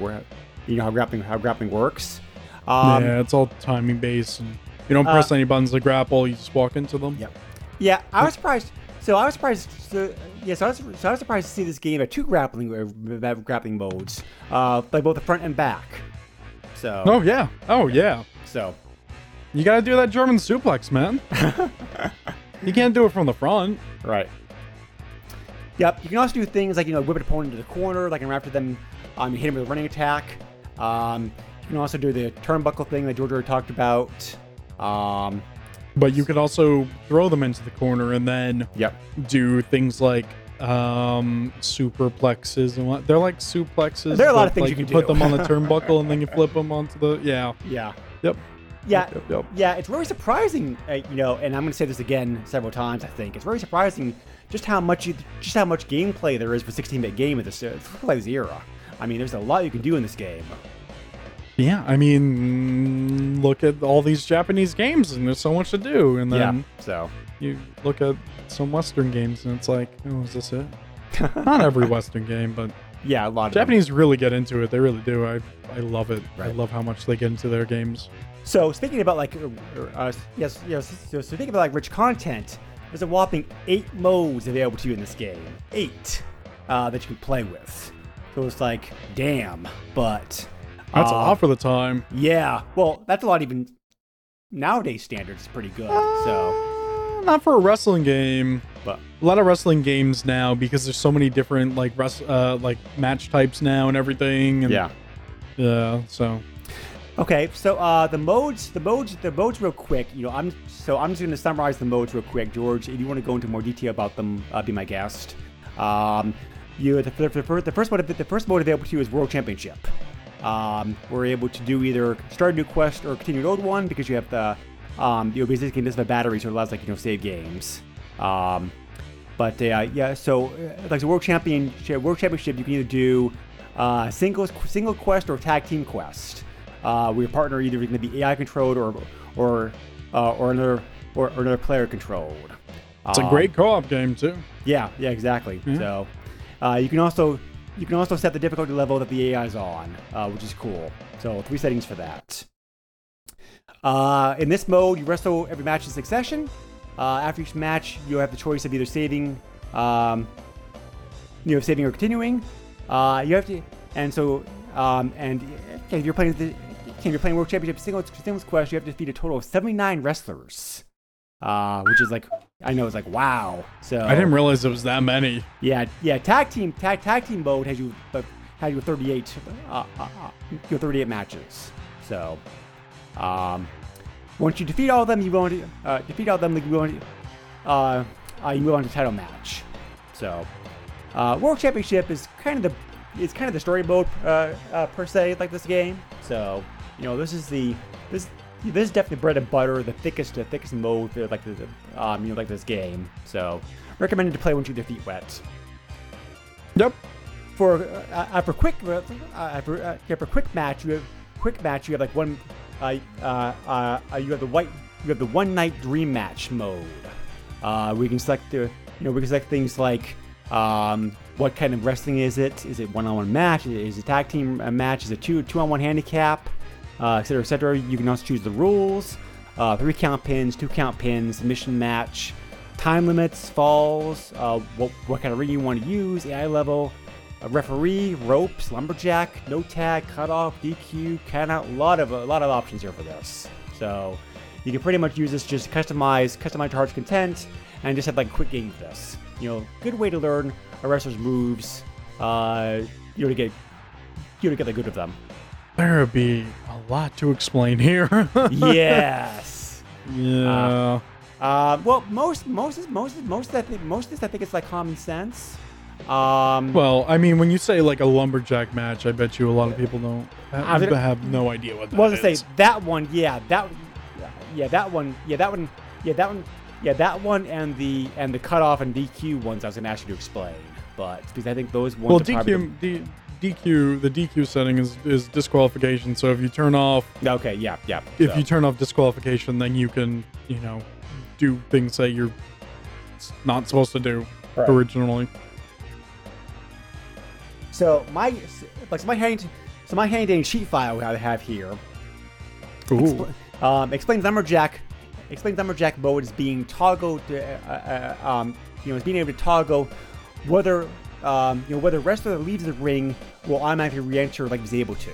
You know how grappling how grappling works. Um, yeah, it's all timing based, and you don't press any buttons to grapple. You just walk into them. Yep. Yeah, I was surprised. So I was surprised. So, yeah, so I was, so I was surprised to see this game have two grappling uh, grappling modes, uh, like both the front and back. So, Oh yeah. Oh yeah. so You gotta do that German suplex, man. you can't do it from the front. right. Yep. You can also do things like you know whip an opponent into the corner, like and after them, um, you hit him with a running attack. Um, you can also do the turnbuckle thing that George already talked about. Um, But you could also throw them into the corner and then yep. do things like um superplexes and what they're like suplexes. There are a lot of things like, you can put do. them on the turnbuckle and then you flip them onto the yeah. Yeah. Yep. Yeah, Yep, yep. yeah, it's very surprising, uh, you know, and I'm going to say this again several times. I think it's very surprising just how much, you, just how much gameplay there is for 16-bit game of this, uh, this era. I mean, there's a lot you can do in this game. Yeah, I mean, look at all these Japanese games, and there's so much to do. And then yeah, so you look at some Western games, and it's like, oh, is this it? Not every Western game, but yeah, a lot of them. Japanese really get into it. They really do. I I love it. I love how much they get into their games. So speaking about like, uh, uh, yes, yes. So, so thinking about like rich content, there's a whopping eight modes available to you in this game. Eight uh, that you can play with. So it's like, damn. But That's a uh, lot for the time. Yeah. Well, that's a lot even nowadays standards. It's pretty good. So, Uh, not for a wrestling game. but A lot of wrestling games now because there's so many different like rest, uh, like match types now and everything. And, yeah. Yeah. So Okay, so uh, the modes, the modes, the modes, real quick. You know, I'm so I'm just going to summarize the modes real quick, George. If you want to go into more detail about them, uh, be my guest. Um, you the, the, the, first, the first mode, the first mode available to you is World Championship. Um, we're able to do either start a new quest or continue an old one because you have the um, you know, basically have a battery, so it allows like you know save games. Um, but uh, yeah, so uh, like the world championship, world championship, you can either do uh, single single quest or tag team quest. Uh, we partner either going to be AI controlled or or uh, or another or, or another player controlled. It's a Um, great co-op game too. Yeah, yeah, exactly. So uh, you can also you can also set the difficulty level that the AI is on, uh, which is cool. So three settings for that. Uh, in this mode, you wrestle every match in succession. Uh, after each match, you have the choice of either saving, um, you know, saving or continuing. Uh, you have to, and so, um, and if you're playing the, if you're playing World Championship singles, singles quest, you have to defeat a total of 79 wrestlers. Uh, which is like, I know it's like wow. So I didn't realize it was that many. yeah, yeah. Tag team, tag tag team mode has you uh, had you with 38, uh, uh, uh, you 38 matches. So, um, once you defeat all of them, you go on to uh, defeat all of them. You go on, to- uh, uh, you move on to title match. So, uh, World Championship is kind of the it's kind of the story mode uh, uh, per se, like this game. So, you know, this is the this this is definitely bread and butter, the thickest the thickest mode for like the um you know like this game. So, recommended to play once you get your feet wet. Yep. for uh, for quick uh, for, uh, for quick match you have quick match you have like one uh, uh, uh, you have the white you have the one night dream match mode. Uh, we can select the you know we can select things like um, what kind of wrestling is it? Is it one on one match? Is it a tag team uh, match? Is it two two on one handicap etc etc you can also choose the rules uh, three count pins two count pins mission match time limits, falls, uh, what, what kind of ring you want to use, AI level, a referee, ropes, lumberjack, no tag, cutoff, DQ, count out. A lot of a lot of options here for this. So you can pretty much use this just to customize customize your heart's content and just have like a quick game of this. You know, good way to learn a wrestler's moves. Uh, you know, to get you know, to get the good of them. There would be a lot to explain here. yes. yeah. Uh, well, most most most most of that most of this I think it's like common sense. Um, well, I mean, when you say like a lumberjack match, I bet you a lot of people don't I have, gonna- have no idea what that well, to say that one, yeah, that, yeah, that one, yeah, that one, yeah, that one, yeah, that one, and the and the cutoff and DQ ones I was gonna ask you to explain, but because I think those ones. Well, DQ, D, DQ, the DQ setting is is disqualification. So if you turn off okay, yeah, yeah. if so. you turn off disqualification, then you can you know do things that you're s- not supposed to do Right. originally. so my like so my hand so my hand dandy sheet file I have here Ooh. Expl- um, explains lumberjack explains lumberjack mode as being toggled uh, uh, uh, um, you know as being able to toggle whether um, you know whether wrestler that leaves the ring will automatically re-enter like he's able to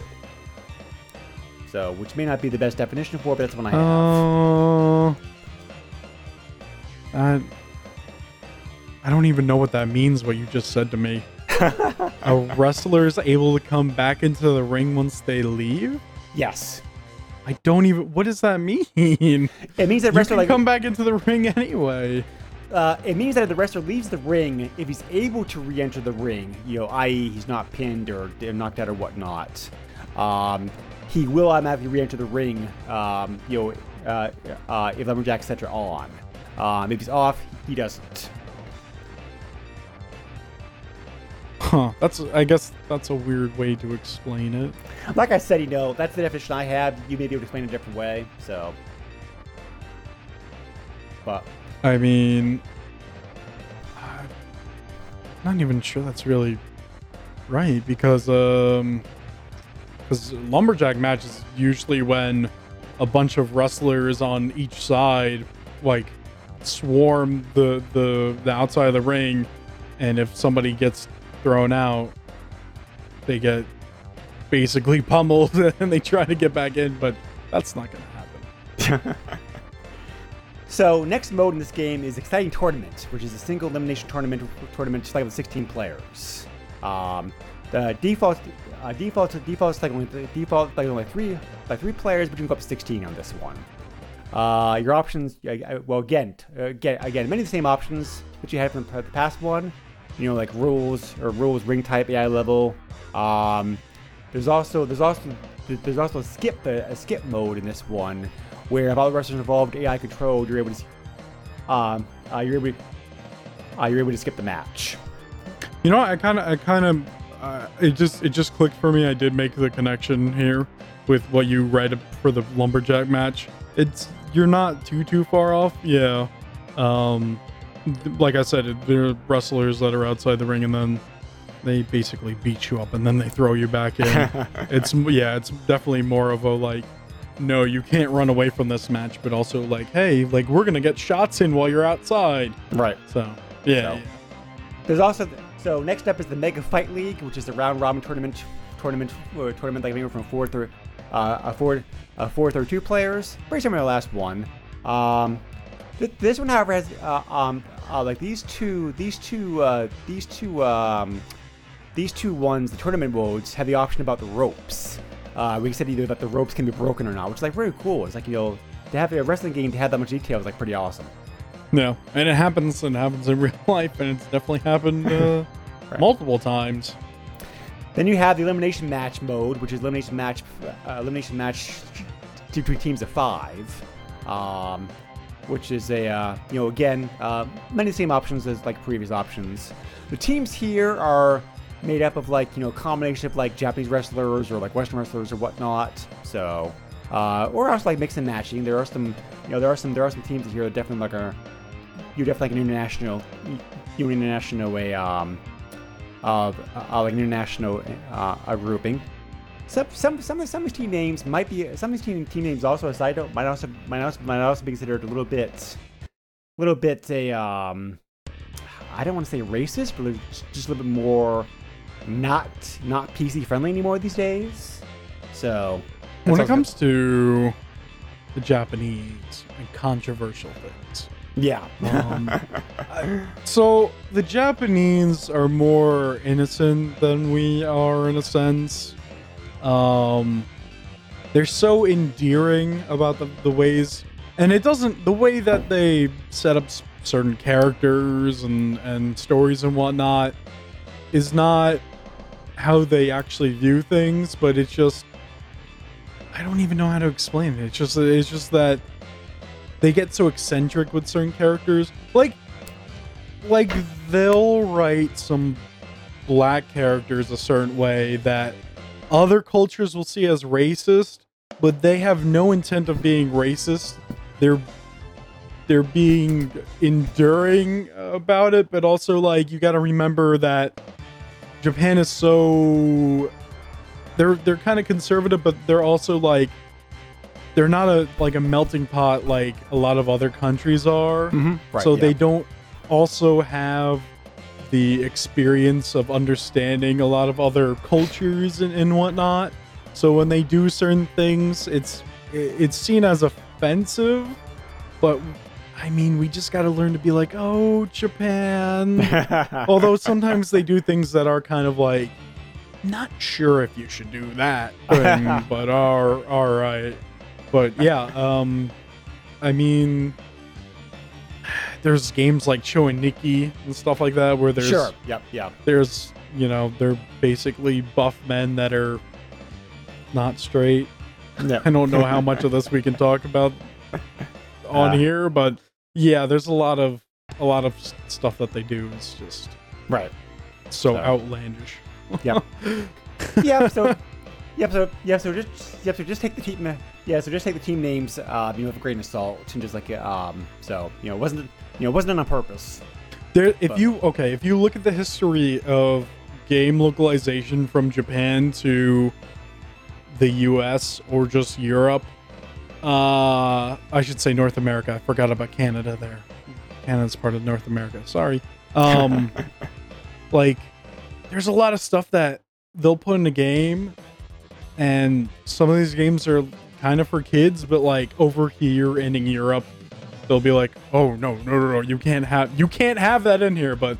so which may not be the best definition for it, but that's one I have Uh, I, I don't even know what that means. What you just said to me. a wrestler is able to come back into the ring once they leave. yes I don't even. What does that mean? It means that wrestler can like come back into the ring anyway. Uh, it means that if the wrestler leaves the ring, if he's able to re-enter the ring, you know, i.e., he's not pinned or knocked out or whatnot, um, he will automatically re-enter the ring. Um, you know, uh, uh, if lumberjack sets are on. Um, if he's off, he doesn't. Huh. That's. I guess that's a weird way to explain it. Like I said, you know, that's the definition I have. You may be able to explain it a different way. So, but I mean, I'm not even sure that's really right because um, because lumberjack matches usually when a bunch of wrestlers on each side like swarm the the the outside of the ring, and if somebody gets thrown out, they get basically pummeled and they try to get back in, but that's not gonna happen. So next mode in this game is exciting tournament, which is a single elimination tournament tournament like with 16 players. Um, the default uh, default default only default like only three like three players, but you can go up to 16 on this one. Uh, your options, uh, uh, well, again, uh, again, again, many of the same options that you had from the past one. You know, like rules or rules, ring type, AI level. Um, there's also there's also there's also a skip a, skip mode in this one, where if all the wrestlers involved AI controlled, you're able to um uh, you're able to, uh, you're able to skip the match. You know, I kind of, I kind of, uh, it just, it just clicked for me. I did make the connection here with what you read for the lumberjack match. It's you're not too too far off. Yeah. Um, like I said, there are wrestlers that are outside the ring, and then they basically beat you up, and then they throw you back in. it's yeah, it's definitely more of a like, no, you can't run away from this match, but also like, hey, like we're gonna get shots in while you're outside. Right. So yeah, So- yeah. There's also so next up is the Mega Fight League, which is the round robin tournament tournament or tournament like anywhere from four through uh, a four a four through two players. Pretty similar to the last one. Um, th- this one, however, has uh, um uh, like these two these two uh, these two um, these two ones the tournament modes have the option about the ropes. Uh, we said either that the ropes can be broken or not, which is like very cool. It's like you know to have a wrestling game to have that much detail is like pretty awesome. No, and it happens and happens in real life, and it's definitely happened uh, Right. multiple times. Then you have the elimination match mode, which is elimination match, uh, elimination match between teams of five, um, which is a uh, you know again uh, many of the same options as like previous options. The teams here are made up of like you know combination of like Japanese wrestlers or like Western wrestlers or whatnot. So uh, or also like mix and matching. There are some you know there are some there are some teams here that definitely like are you're definitely like an international you international way um of uh, like an international uh, grouping. Some some some of some of these team names might be some of these team, team names also aside might also might also might also be considered a little bit a little bit a um I don't want to say racist, but just a little bit more not not PC friendly anymore these days. So when it comes to the Japanese and controversial things. yeah, Um, I- so the Japanese are more innocent than we are in a sense. Um, they're so endearing about the, the ways, and it doesn't the way that they set up certain characters and and stories and whatnot is not how they actually view things, but it's just I don't even know how to explain it. It's just it's just that they get so eccentric with certain characters. Like like they'll write some black characters a certain way that other cultures will see as racist, but they have no intent of being racist. They're they're being enduring about it, but also like you got to remember that Japan is so they're they're kind of conservative, but they're also like they're not a like a melting pot like a lot of other countries are. Mm-hmm. Right, so yeah. they don't also have the experience of understanding a lot of other cultures and, and whatnot. So when they do certain things, it's it's seen as offensive, but I mean, we just got to learn to be like, oh, Japan. Although sometimes they do things that are kind of like, not sure if you should do that, thing, but are all right. But yeah, um, I mean, there's games like Cho Aniki and stuff like that where there's sure. Yep. Yeah. there's you know they're basically buff men that are not straight. Yeah. I don't know how much of this we can talk about on Uh. here, but yeah, there's a lot of a lot of stuff that they do is just Right. so So- outlandish. Yep. yeah. So. Yep. So yeah. So just yep. So just take the team. Yeah. So just take the team names. Uh, you know, with a grain of salt, and just like um. So you know, it wasn't you know, it wasn't done on purpose. There, if But- you okay, if you look at the history of game localization from Japan to the U.S. or just Europe, uh, I should say North America. I forgot about Canada there. Canada's part of North America. Sorry. Um, like, there's a lot of stuff that they'll put in a game, and some of these games are kind of for kids, but like over here and in Europe, they'll be like, "Oh no, no, no, no! You can't have you can't have that in here." But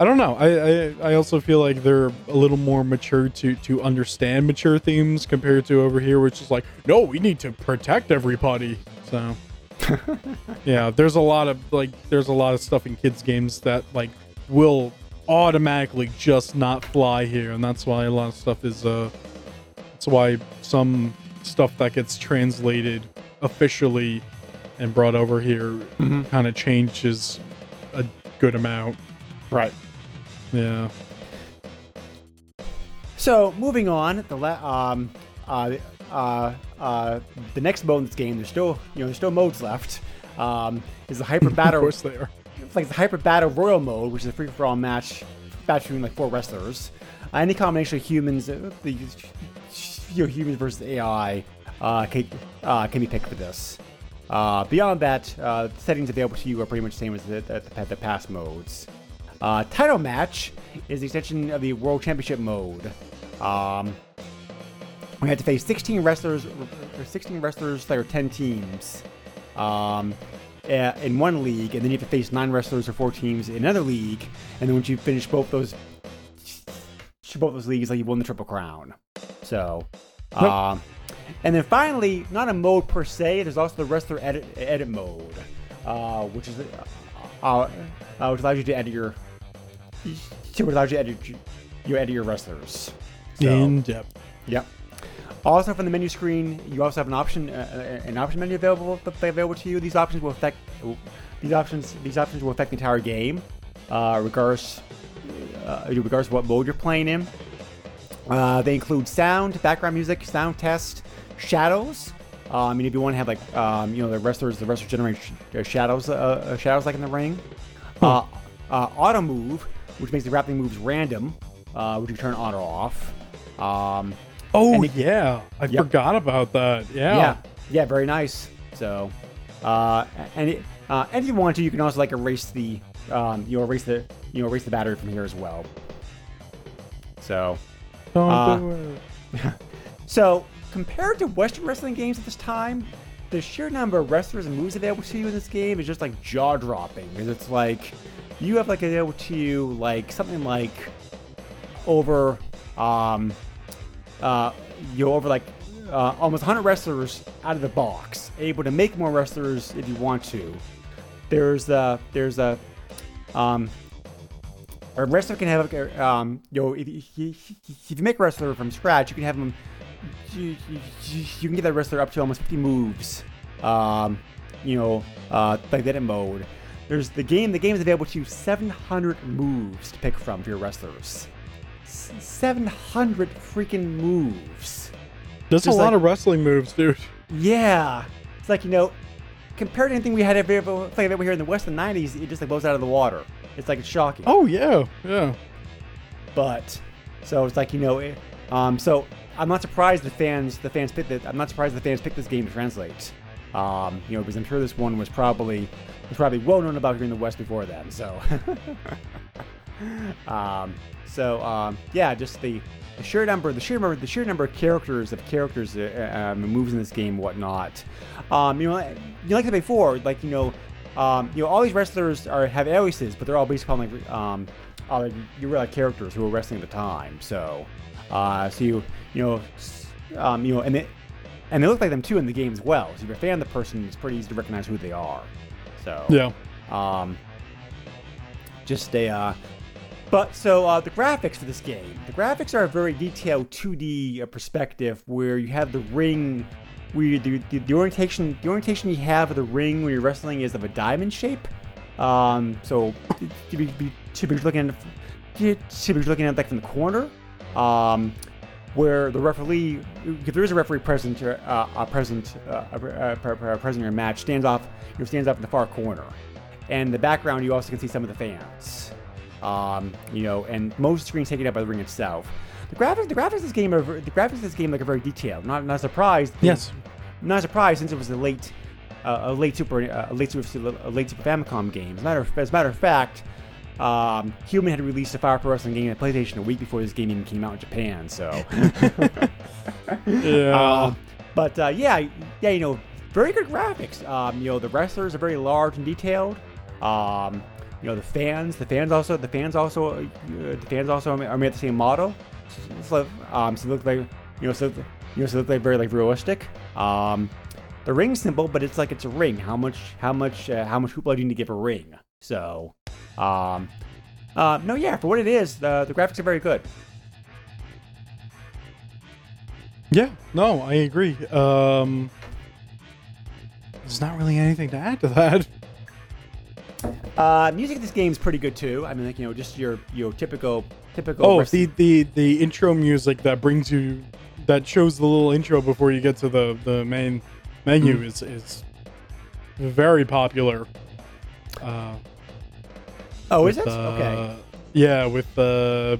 I don't know. I I, I also feel like they're a little more mature to to understand mature themes compared to over here, which is like, "No, we need to protect everybody." So yeah, there's a lot of like there's a lot of stuff in kids games that like will automatically just not fly here, and that's why a lot of stuff is uh that's why some stuff that gets translated officially and brought over here kind of changes a good amount. Right. Yeah. So moving on, the la- um, uh, uh, uh, the next mode in this game, there's still you know there's still modes left. Um, is the hyper battle. Of course they are. It's like the hyper battle royal mode, which is a free for all match, match between like four wrestlers. Uh, any combination of humans, uh, the you know, humans versus AI, uh, can, uh, can be picked for this. Uh, beyond that, uh, settings available to you are pretty much the same as the, the, the past modes. Uh, title match is the extension of the World Championship mode. Um, we had to face 16 wrestlers, or 16 wrestlers that are 10 teams um, in one league, and then you have to face nine wrestlers or four teams in another league, and then once you finish both those, both those leagues, like you won the triple crown. So, um, and then finally, not a mode per se. There's also the wrestler edit edit mode, uh, which is uh, uh, which allows you to edit your, which allows you to edit your, you edit your wrestlers. So, In depth. Yep. Also, from the menu screen, you also have an option, uh, an option menu available available to you. These options will affect these options. These options will affect the entire game, uh, regardless uh, regardless of what mode you're playing in. Uh, they include sound, background music, sound test, shadows. Uh, I mean, if you want to have like um, you know the wrestlers, the wrestlers generate sh- uh, shadows, uh, uh, shadows like in the ring. Uh, uh, auto move, which makes the grappling moves random, uh, which you turn on or off. Um, Oh it- yeah, I Yep. forgot about that. Yeah. yeah, yeah, very nice. So, uh, and it, uh, and if you want to, you can also like erase the, um, you know, erase the, you know, erase the battery from here as well. So, Don't Uh, do it. so compared to Western wrestling games at this time, the sheer number of wrestlers and moves available to you in this game is just like jaw dropping. Because it's like you have like available to you like something like over, um, uh, you know, over like uh, almost 100 wrestlers out of the box, able to make more wrestlers if you want to. There's a there's a um, a wrestler can have a- um, you know, if, if, if you make a wrestler from scratch, you can have them. You, you, you can get that wrestler up to almost 50 moves. Um, you know, uh, like that in mode. There's the game. The game is available to you 700 moves to pick from for your wrestlers. 700 freaking moves. There's a lot like- of wrestling moves, dude. Yeah, it's like you know, compared to anything we had available like over here in the West in the '90s, it just like blows out of the water. It's like it's shocking. Oh yeah, yeah. but so it's like you know, it, um, so I'm not surprised the fans the fans picked it. I'm not surprised the fans picked this game to translate. Um, you know, because I'm sure this one was probably was probably well known about here in the West before then. So, um, so um, yeah, just the, the sheer number, the sheer number, the sheer number of characters of characters, uh, um, moves in this game, whatnot. Um, you know, you know, like I said before, like you know, um, you know, all these wrestlers are have aliases, but they're all based upon like um, uh, like, your real characters who were wrestling at the time. So, uh, so you you know, um, you know, and they and they look like them too in the game as well. So if you're a fan of the person, it's pretty easy to recognize who they are. So Yeah. um, just a. Uh, but so uh, the graphics for this game, the graphics are a very detailed 2D uh, perspective where you have the ring, where you, the, the, the orientation the orientation you have of the ring when you're wrestling is of a diamond shape. Um, so to be, be, to be looking at to be looking at like from the corner, um, where the referee, if there is a referee present, uh, uh, present, uh, pre- pre- present in your match, stands off, you know, stands up in the far corner, and in the background you also can see some of the fans, um, you know, and most screens taken up by the ring itself. The graphics, the graphics of this game are the graphics of this game like are very detailed. Not not surprised. Yes. Not surprised since it was a late, uh, a late super, uh, a late super, a late Super Famicom game. As a matter of, as a matter of fact, um, Human had released a Fire Pro Wrestling game at PlayStation a week before this game even came out in Japan. So, Yeah. uh, but uh, yeah, yeah, you know, very good graphics. Um, you know, the wrestlers are very large and detailed. Um, you know, the fans, the fans also, the fans also, uh, the fans also are made the same model. So, um, so they look like, you know, so you know, so they look like very like realistic. Um, the ring's simple, but it's like it's a ring. How much, how much, uh, how much hoopla do you need to give a ring? So, um, uh, no, yeah, for what it is, the the graphics are very good. yeah. No, I agree. Um, there's not really anything to add to that. Uh, music in this game is pretty good too. I mean, like you know, just your your typical typical. Oh, the, the the intro music that brings you that shows the little intro before you get to the the main menu Mm-hmm. is is very popular. Uh, Oh, is with, it? okay. uh, Yeah, with uh,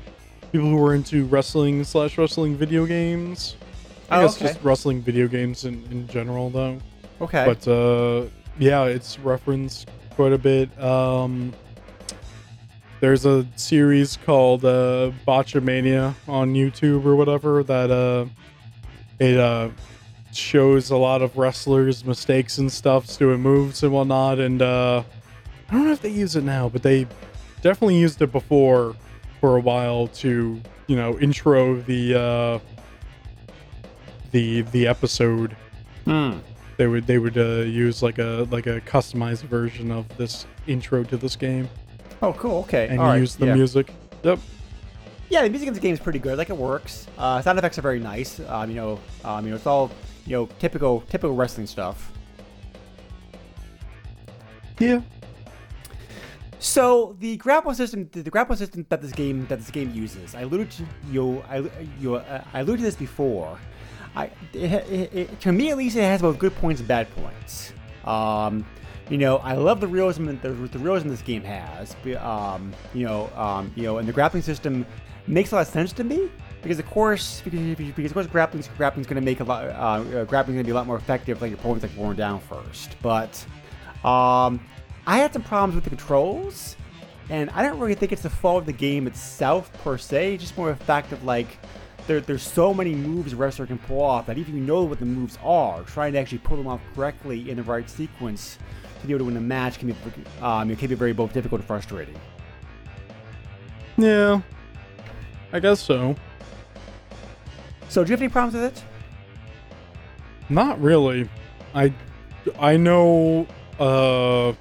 people who were into wrestling slash wrestling video games. I Oh, guess okay. just wrestling video games in, in general, though. Okay. But uh, yeah, it's referenced quite a bit. Um, there's a series called uh, Botchamania on YouTube or whatever that uh, it uh, shows a lot of wrestlers' mistakes and stuff, doing moves and whatnot. And uh, I don't know if they use it now, but they definitely used it before for a while to you know intro the uh, the the episode Hmm. they would they would uh, use like a like a customized version of this intro to this game Oh, cool. Okay. and All right, use the yeah. music. Yep. Yeah, the music in this game is pretty good. Like it works. Uh, sound effects are very nice. Um, you know, um, you know, it's all you know, typical typical wrestling stuff. Yeah. So the grapple system, the, grapple system that this game that this game uses, I alluded to you, I, you, uh, I alluded to this before. I, it, it, to me at least, it has both good points and bad points. Um, you know, I love the realism that the, the realism this game has. Um, you know, um, you know, and the grappling system makes a lot of sense to me because, of course, because, because of course, grappling grappling's going to make a lot. Uh, uh, grappling's going to be a lot more effective. Like your opponent's like worn down first, but. Um, I had some problems with the controls, and I don't really think it's the fault of the game itself per se. Just more the fact of like, there, there's so many moves a wrestler can pull off that even if you know what the moves are, trying to actually pull them off correctly in the right sequence to be able to win a match can be, um, it can be very both difficult and frustrating. Yeah. I guess so. So, do you have any problems with it? Not really. I I know uh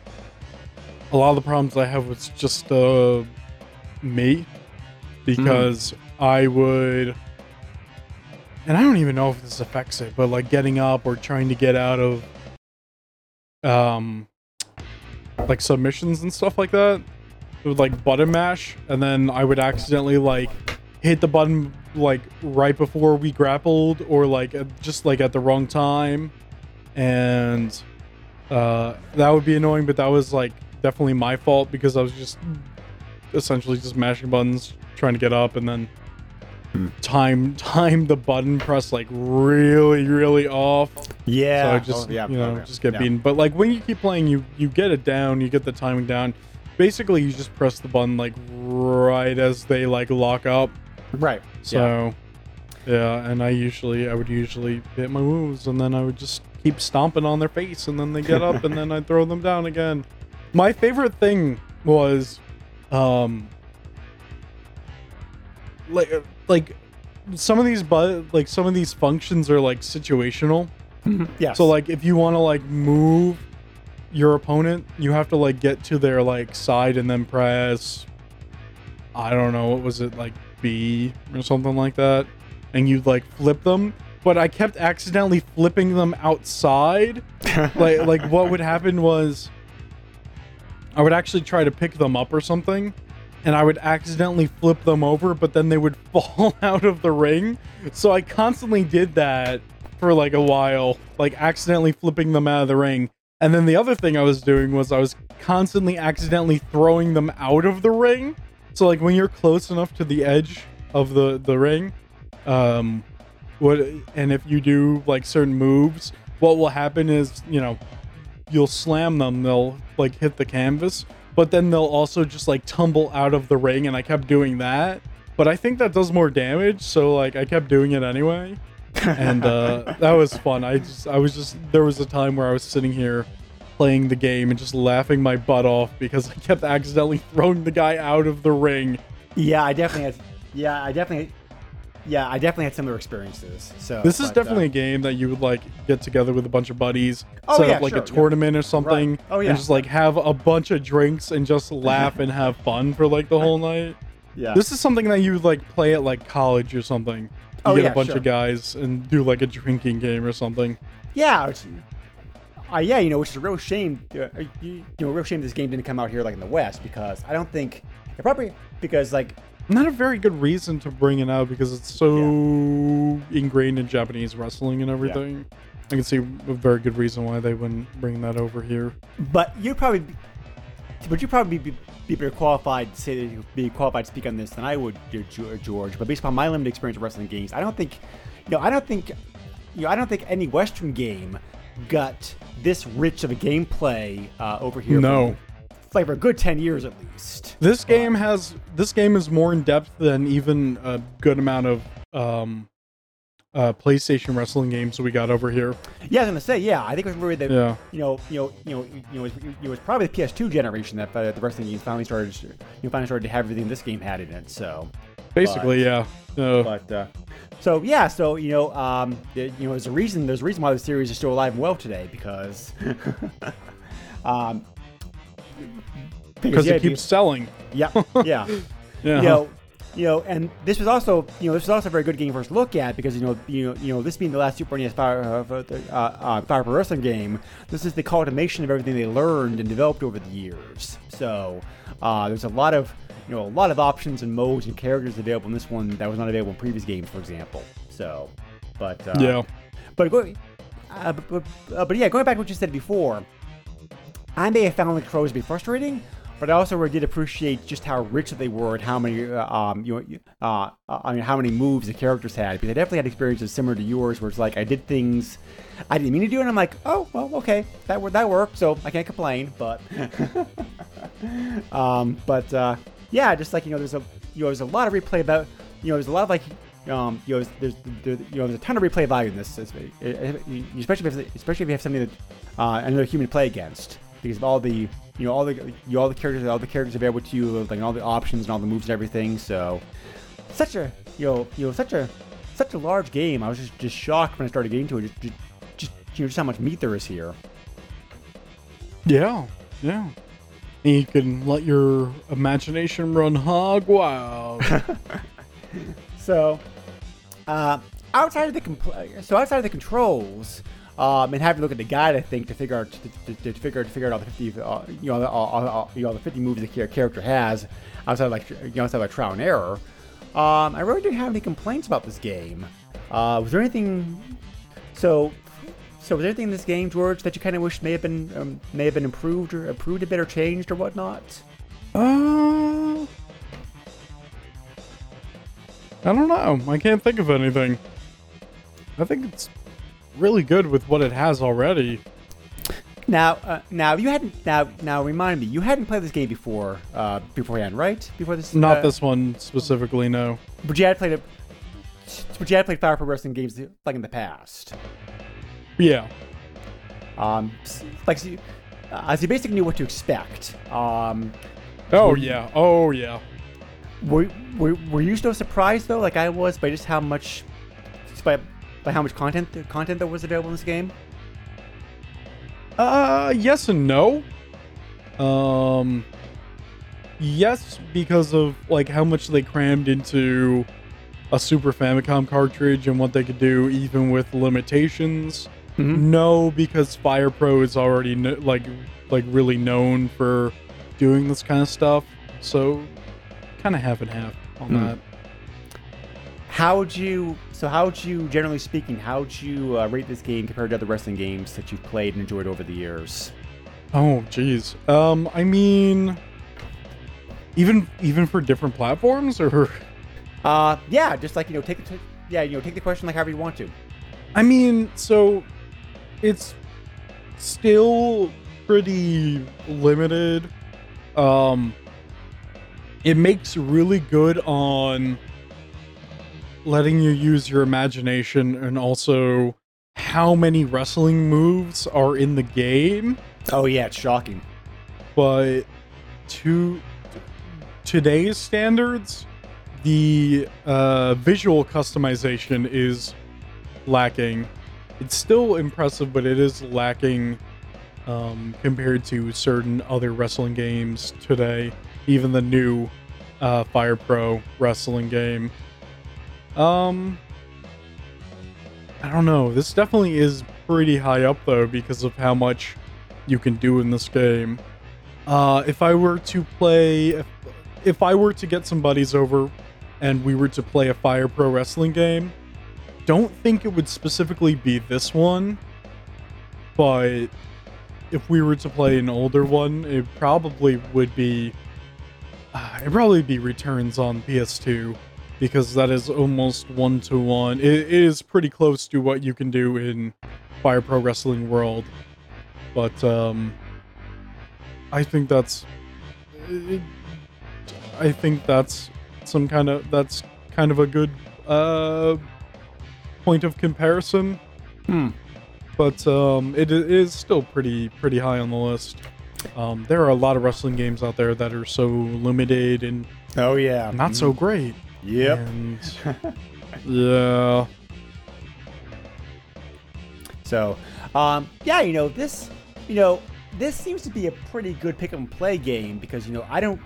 a lot of the problems I have was just uh me because I would and I don't even know if this affects it, but like getting up or trying to get out of um like submissions and stuff like that. It would like button mash and then I would accidentally like hit the button like right before we grappled or like just like at the wrong time and uh that would be annoying but that was like definitely my fault because I was just essentially just mashing buttons trying to get up and then hmm. time time the button press like really really off Yeah. so I just Oh, yeah, you know okay. just get Yeah. beaten. But like when you keep playing, you you get it down, you get the timing down. Basically, you just press the button like right as they like lock up. Right. So yeah, and I usually I would usually hit my moves, and then I would just keep stomping on their face, and then they get up, and then I throw them down again. My favorite thing was, um, like like some of these but like some of these functions are like situational. Yeah. So like if you want to like move your opponent, you have to like get to their like side and then press I don't know, what was it like B or something like that and you'd like flip them, but I kept accidentally flipping them outside. like like what would happen was I would actually try to pick them up or something and I would accidentally flip them over, but then they would fall out of the ring. So I constantly did that for like a while, like accidentally flipping them out of the ring. And then the other thing I was doing was I was constantly accidentally throwing them out of the ring. So like when you're close enough to the edge of the the ring, um what and if you do like certain moves, what will happen is, you know, you'll slam them, they'll like hit the canvas, but then they'll also just like tumble out of the ring and I kept doing that. But I think that does more damage, so like I kept doing it anyway. and uh that was fun. I just I was just there was a time where I was sitting here playing the game and just laughing my butt off because I kept accidentally throwing the guy out of the ring. yeah, I definitely. Yeah, I definitely. Yeah, I definitely had similar experiences. So This is but, uh, definitely a game that you would like get together with a bunch of buddies, Oh, set yeah, up like sure, a yeah. tournament or something, Right. Oh, yeah. and just like have a bunch of drinks and just laugh and have fun for like the whole night. yeah. This is something that you would like play at like college or something. You Oh, get yeah, a bunch sure. of guys and do like a drinking game or something. Yeah, it's, uh, yeah, you know, which is a real shame. Uh, you, you know, a real shame this game didn't come out here like in the West because I don't think it probably because like not a very good reason to bring it out because it's so ingrained in Japanese wrestling and everything. I can see a very good reason why they wouldn't bring that over here. But you'd probably, be, but you'd probably be, be better qualified to say that you'd be qualified to speak on this than I would, Ge- Ge- George. But based upon my limited experience with wrestling games, I don't think, you know, I don't think, you know, I don't think any Western game got this rich of a gameplay uh, over here. No. For, like for a good ten years at least. This game has this game is more in depth than even a good amount of um uh PlayStation wrestling games we got over here. Yeah, I was gonna say, yeah, I think it was really the, Yeah. you know, you know, you know, you know, it was, it was probably the PS2 generation that uh, the wrestling games finally started, you know, finally started to have everything this game had in it. So, Basically, yeah. Uh, but uh, so yeah, so you know, um, the- you know, there's a reason. There's a reason why the series is still alive and well today because, um, because yeah, it keeps selling. yeah, yeah. Yeah. you know, you know, and this was also, you know, this was also a very good game for us to look at because you know, you know, you know, this being the last Super NES Fire, uh, uh, uh, Fire Pro Wrestling game, this is the culmination of everything they learned and developed over the years. So uh, there's a lot of, you know, a lot of options and modes and characters available in this one that was not available in previous games, for example. So, but uh, yeah. but go, uh, but, but, uh, but yeah, going back to what you said before, I may have found the controls to be frustrating, but I also did appreciate just how rich they were and how many, uh, um, you know, uh, uh, I mean, how many moves the characters had. Because I definitely had experiences similar to yours, where it's like I did things I didn't mean to do, and I'm like, oh, well, okay, that that worked, so I can't complain. But, um, but uh, yeah, just like you know, there's a you know, there's a lot of replay about you know, there's a lot of like um, you know, there's, there's you know, there's a ton of replay value in this, especially if especially if you have something that uh, another human to play against, because of all the you know all the you all the characters all the characters available to you, like all the options and all the moves and everything. So such a you know you know such a such a large game. I was just just shocked when I started getting to it. Just, just, just you know just how much meat there is here. Yeah. Yeah. And you can let your imagination run hog wild. So, uh, outside of the compl- so outside of the controls, um, and having to look at the guide, I think to figure out to, to, to figure to figure out all the fifty, uh, you know, all, all, all, you know, the fifty moves the character has outside of like you know, outside of trial and error. Um, I really didn't have any complaints about this game. Uh, was there anything? So, so was there anything in this game, George, that you kind of wish may have been um, may have been improved or improved a bit or changed or whatnot? uh, I don't know. I can't think of anything. I think it's really good with what it has already. Now, uh, now you hadn't now now remind me you hadn't played this game before uh, beforehand, right? Before this, Not uh, this one specifically, no. but you had played it. But you had played Fire Pro Wrestling games like in the past. Yeah. Um, like so you, uh, so you basically knew what to expect. Um, Oh yeah. Oh yeah. were, were were you still surprised though, like I was, by just how much, by by how much content content that was available in this game? Uh, yes and no. Um, yes, because of like how much they crammed into a Super Famicom cartridge and what they could do, even with limitations. Mhm. No, because Fire Pro is already kn- like like really known for doing this kind of stuff. So, kind of half and half on Hmm. that. How would you? So how would you, generally speaking, how would you uh, rate this game compared to other wrestling games that you've played and enjoyed over the years? Oh, jeez. Um, I mean, even even for different platforms, or Uh, yeah, just like you know, take. Yeah, you know, take the question like however you want to. I mean, so it's still pretty limited. Um it makes really good on letting you use your imagination and also how many wrestling moves are in the game, Oh yeah, it's shocking. but to today's standards, the uh, visual customization is lacking. It's still impressive, but it is lacking um, compared to certain other wrestling games today. Even the new uh, Fire Pro wrestling game. Um, I don't know. This definitely is pretty high up though because of how much you can do in this game. Uh, if I were to play, if if I were to get some buddies over and we were to play a Fire Pro Wrestling game, don't think it would specifically be this one, but if we were to play an older one, it probably would be. Uh, it'd probably be Returns on PS2 because that is almost one to one. It is pretty close to what you can do in Fire Pro Wrestling World, but um, I think that's. It, I think that's some kind of that's kind of a good uh point of comparison. Hmm. But um, it is still pretty pretty high on the list. Um, there are a lot of wrestling games out there that are so limited and Oh yeah. not so great. Yep. And yeah, So, um, yeah, you know this, you know this seems to be a pretty good pick up and play game because you know I don't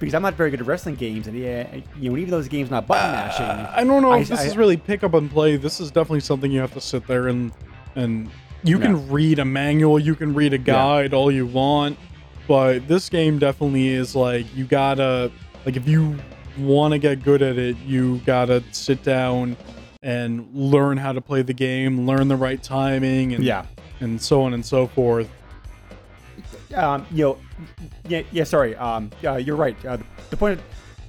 because I'm not very good at wrestling games and yeah, you know even though this game's not button mashing. I don't know I- if this I- is really pick up and play. This is definitely something you have to sit there and and you can read a manual, you can read a guide all you want, but this game definitely is like you gotta like if you want to get good at it, you gotta sit down and learn how to play the game, learn the right timing, and Yeah. and so on and so forth. um, you know, yeah, yeah. Sorry, um, uh, you're right. Uh, the, point,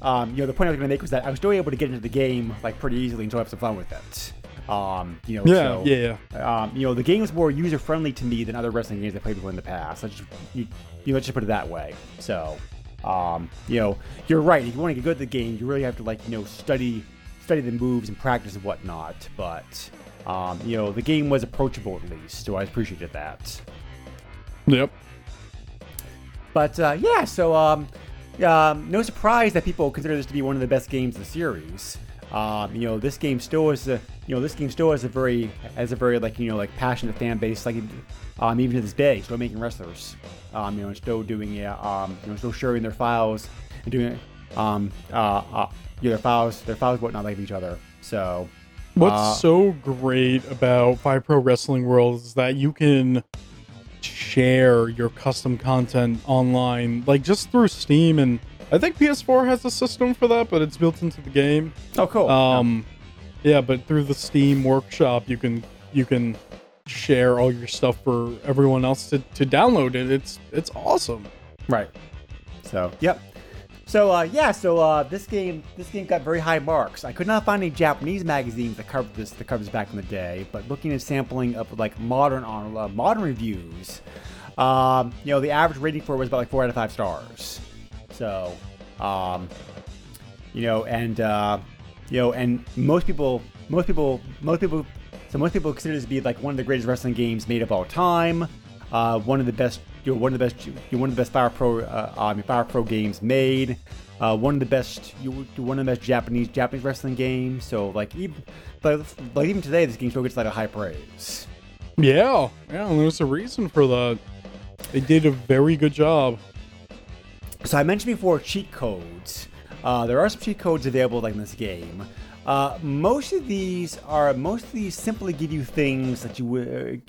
um, you know, the point I was going to make was that I was still able to get into the game like pretty easily and still have some fun with it. Um, you know, Yeah, so, yeah, Um, you know, the game was more user friendly to me than other wrestling games I played before in the past. Let's just, you, you know, let's just put it that way. So, um, you know, you're right. If you want to get good at the game, you really have to like, you know, study, study the moves and practice and whatnot. But, um, you know, the game was approachable at least, so I appreciated that. Yep. But uh, yeah, so um, um, no surprise that people consider this to be one of the best games in the series. Um, you know, this game still is a you know this game still has a very has a very like you know like passionate fan base like um, even to this day still making wrestlers. Um, you know, and still doing yeah um, you know still sharing their files and doing um uh, uh yeah, their files their files whatnot like each other. So What's Uh, so great about Fire Pro Wrestling World is that you can share your custom content online, like just through Steam, and I think PS4 has a system for that, but it's built into the game. oh cool Um, yeah, but through the Steam Workshop, you can you can share all your stuff for everyone else to, to download it. It's it's awesome. Right. So, yep. So, uh, yeah. So, uh, this game, this game got very high marks. I could not find any Japanese magazines that covered this, that covers back in the day. But looking at sampling of like modern on uh, modern reviews, um, you know, the average rating for it was about like four out of five stars. So, um, you know, and uh, you know, and most people, most people, most people, so most people consider this to be like one of the greatest wrestling games made of all time. Uh, one of the best, you know, one of the best, you know, one of the best Fire Pro, uh, I mean, Fire Pro games made. Uh, one of the best, you, know, one of the best Japanese Japanese wrestling games. So like even, like, like even today, this game still gets a high praise. Yeah, yeah. And there's a reason for that. They did a very good job. So I mentioned before cheat codes. Uh, there are some cheat codes available like in this game. Uh, most of these are most of these simply give you things that you would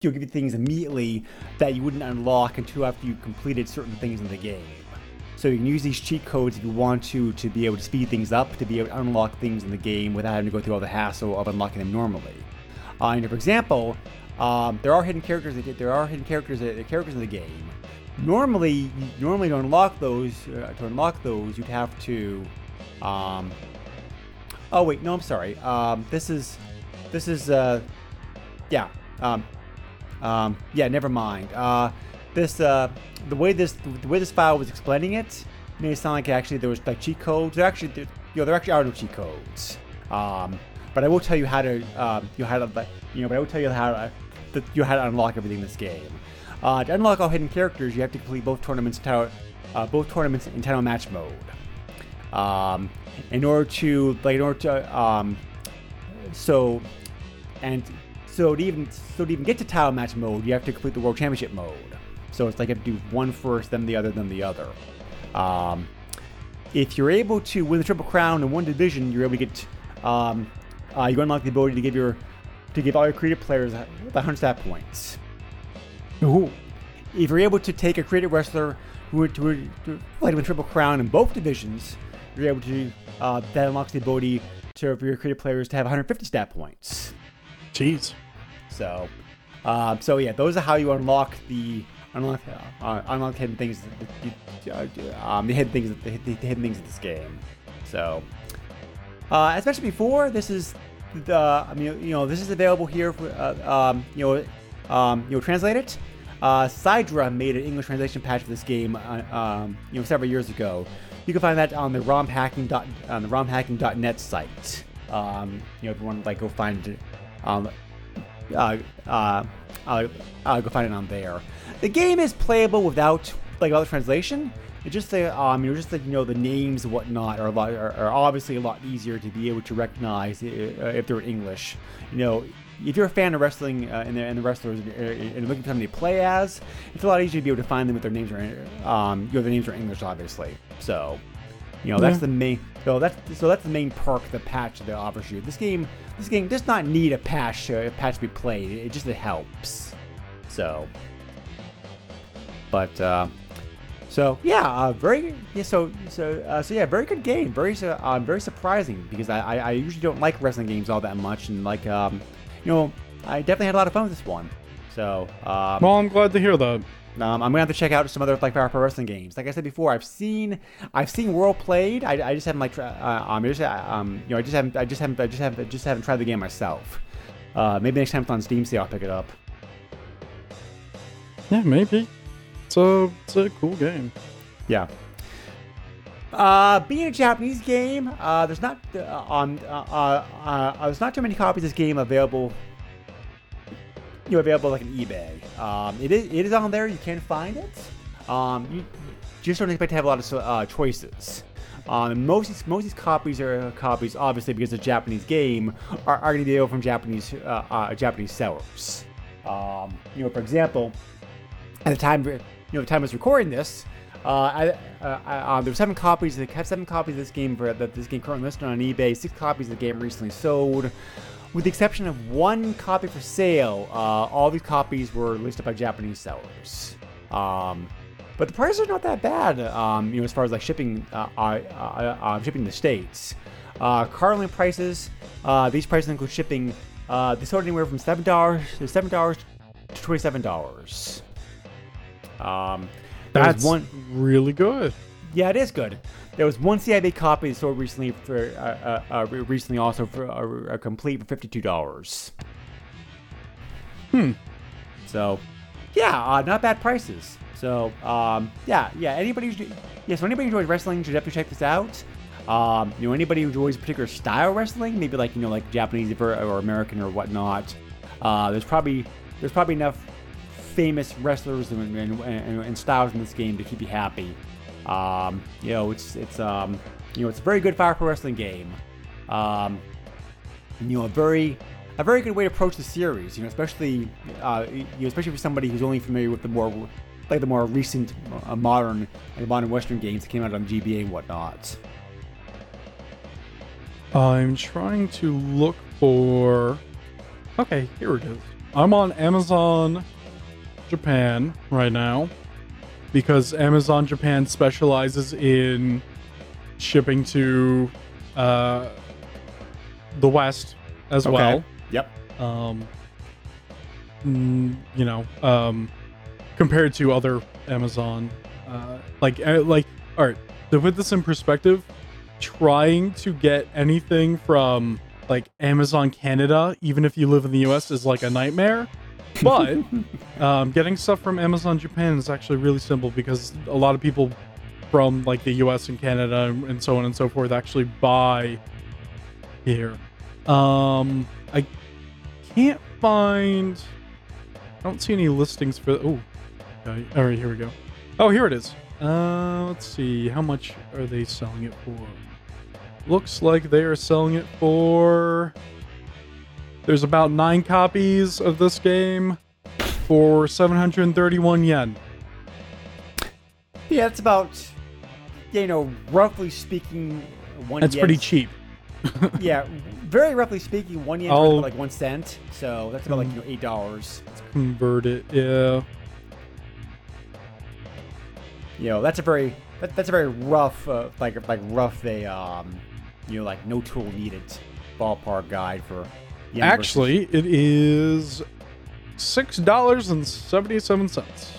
you'll give you things immediately that you wouldn't unlock until after you completed certain things in the game. So you can use these cheat codes if you want to to be able to speed things up, to be able to unlock things in the game without having to go through all the hassle of unlocking them normally. Uh, and for example, um, there are hidden characters. That, there are hidden characters. That, characters in the game. Normally, normally to unlock those, uh, to unlock those, you'd have to. Um, oh wait, no, I'm sorry. Um, this is, this is, uh, yeah, um, um, yeah, never mind. Uh, this, uh, the way this, the way this file was explaining it, made it sound like actually there was like cheat codes. There actually, there, you know, there actually are no cheat codes. Um, but I will tell you how to, um, you know, how to, you know, but I will tell you how to, that you know, how to unlock everything in this game. Uh, to unlock all hidden characters, you have to complete both tournaments, uh, both tournaments in title match mode. Um, in order to, like, in order to, um, so, and so to even so to even get to title match mode, you have to complete the world championship mode. So it's like you have to do one first, then the other, then the other. Um, if you're able to win the triple crown in one division, you're able to get um, uh, you unlock the ability to give your to give all your creative players the 100 stat points. Ooh. If you're able to take a creative wrestler who to, to fight with Triple Crown in both divisions, you're able to uh, that unlocks the ability to for your creative players to have 150 stat points. Jeez. So, uh, so yeah, those are how you unlock the unlock uh, unlock hidden things. Uh, um, the hidden things, the, the hidden things of this game. So, uh, as mentioned before, this is the I mean you know this is available here for uh, um, you know um, you know translate it. Uh, Sidra made an English translation patch for this game uh, um, you know several years ago. You can find that on the romhacking dot on the romhacking.net site. Um, you know if you want to like go find it. Um, uh, uh, uh, uh, go find it on there. The game is playable without like without translation. It's just the um, you know, just like you know, the names and whatnot are a lot are, are obviously a lot easier to be able to recognize uh, if they're English. You know, if you're a fan of wrestling uh, and, the, and the wrestlers and looking for somebody to play as, it's a lot easier to be able to find them if their names are um, you know, their names are English, obviously. So, you know, that's Yeah. the main. So that's so that's the main perk the patch that offers you. This game, this game does not need a patch uh, a patch to be played. It just it helps. So, but uh, so yeah, uh, very yeah. So so uh, so yeah, very good game. Very uh, very surprising because I, I I usually don't like wrestling games all that much, and like um, you know, I definitely had a lot of fun with this one. So um, Well, I'm glad to hear that. um, I'm gonna have to check out some other like Fire Pro Wrestling games. Like I said before, I've seen I've seen World played. I, I just haven't like uh, um, I just, uh, um you know I just haven't I just haven't I just haven't I just haven't tried the game myself. Uh, maybe next time it's on Steam sale I'll pick it up. Yeah, maybe. It's a it's a cool game. Yeah. Uh, being a Japanese game, uh, there's not uh, um uh, uh, uh, there's not too many copies of this game available. You know, available like on eBay. Um, it is it is on there. You can find it. Um, you just don't expect to have a lot of choices. Um, most of these, most of these copies are copies, obviously, because it's a Japanese game, are, are going to be available from Japanese Japanese sellers. Um, you know, for example, at the time, you know, the time I was recording this, I, uh, I, uh, there were seven copies. They have seven copies of this game for that this game currently listed on eBay. Six copies of the game recently sold, with the exception of one copy for sale. Uh, all these copies were listed by Japanese sellers. Um, but the prices are not that bad. Um, you know, as far as like shipping, uh, uh, uh, uh, shipping the states. Uh, currently prices. Uh, these prices include shipping. Uh, they sold anywhere from seven dollars to seven dollars to twenty-seven dollars. Um, That's one. really good. Yeah, it is good. There was one CIB copy sold recently for uh, uh, uh, recently also for a, a complete for fifty-two dollars. Hmm. So, yeah, uh, not bad prices. So, um, yeah, yeah. Anybody, yeah. So anybody who enjoys wrestling should definitely check this out. Um, you know, anybody who enjoys a particular style of wrestling, maybe like you know, like Japanese or, or American or whatnot. Uh, there's probably there's probably enough famous wrestlers and, and, and, and styles in this game to keep you happy. Um, you know, it's it's um, you know, it's a very good Fire Pro Wrestling game. Um, you know, a very a very good way to approach the series. You know, especially uh, you know, especially for somebody who's only familiar with the more like the more recent uh, modern modern Western games that came out on GBA and whatnot. I'm trying to look for. Okay, here it is. I'm on Amazon Japan right now because Amazon Japan specializes in shipping to uh, the West as well. Yep. um, mm, you know, um, compared to other Amazon, uh, like, uh, like, all right, to put this in perspective, trying to get anything from like Amazon Canada, even if you live in the US, is like a nightmare. But um, getting stuff from Amazon Japan is actually really simple because a lot of people from like the US and Canada and so on and so forth actually buy here. Um, I can't find. I don't see any listings for. Oh, okay. all right. Here we go. Oh, here it is. Uh, let's see. How much are they selling it for? Looks like they are selling it for. There's about nine copies of this game for 731 yen. Yeah, it's about you know, roughly speaking, one. That's yen- pretty cheap. Yeah, very roughly speaking, one yen is I'll- like one cent. So that's about like you know eight dollars. Convert it. Yeah. you know that's a very that, that's a very rough uh, like like rough a um you know like no tool needed ballpark guide for Actually, it is six dollars and seventy-seven cents.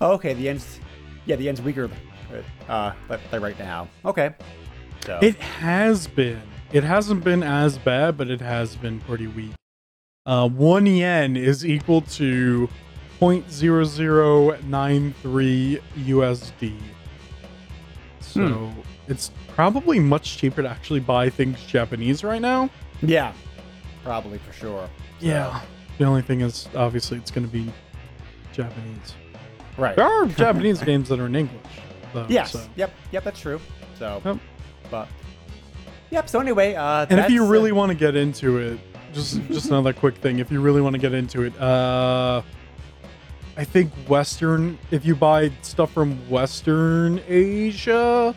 Oh, okay the yen's yeah the yen's weaker uh right now okay so It has been. It hasn't been as bad, but it has been pretty weak. Uh, one yen is equal to 0.0093 USD. So it's probably much cheaper to actually buy things Japanese right now. yeah probably for sure Yeah. The only thing is, obviously, it's going to be Japanese. right There are Japanese games that are in English. Though, yes so. yep yep that's true so Yep. but yep so anyway uh And if you that's, uh, really want to get into it, just just another quick thing. If you really want to get into it, uh, I think Western. If you buy stuff from Western Asia,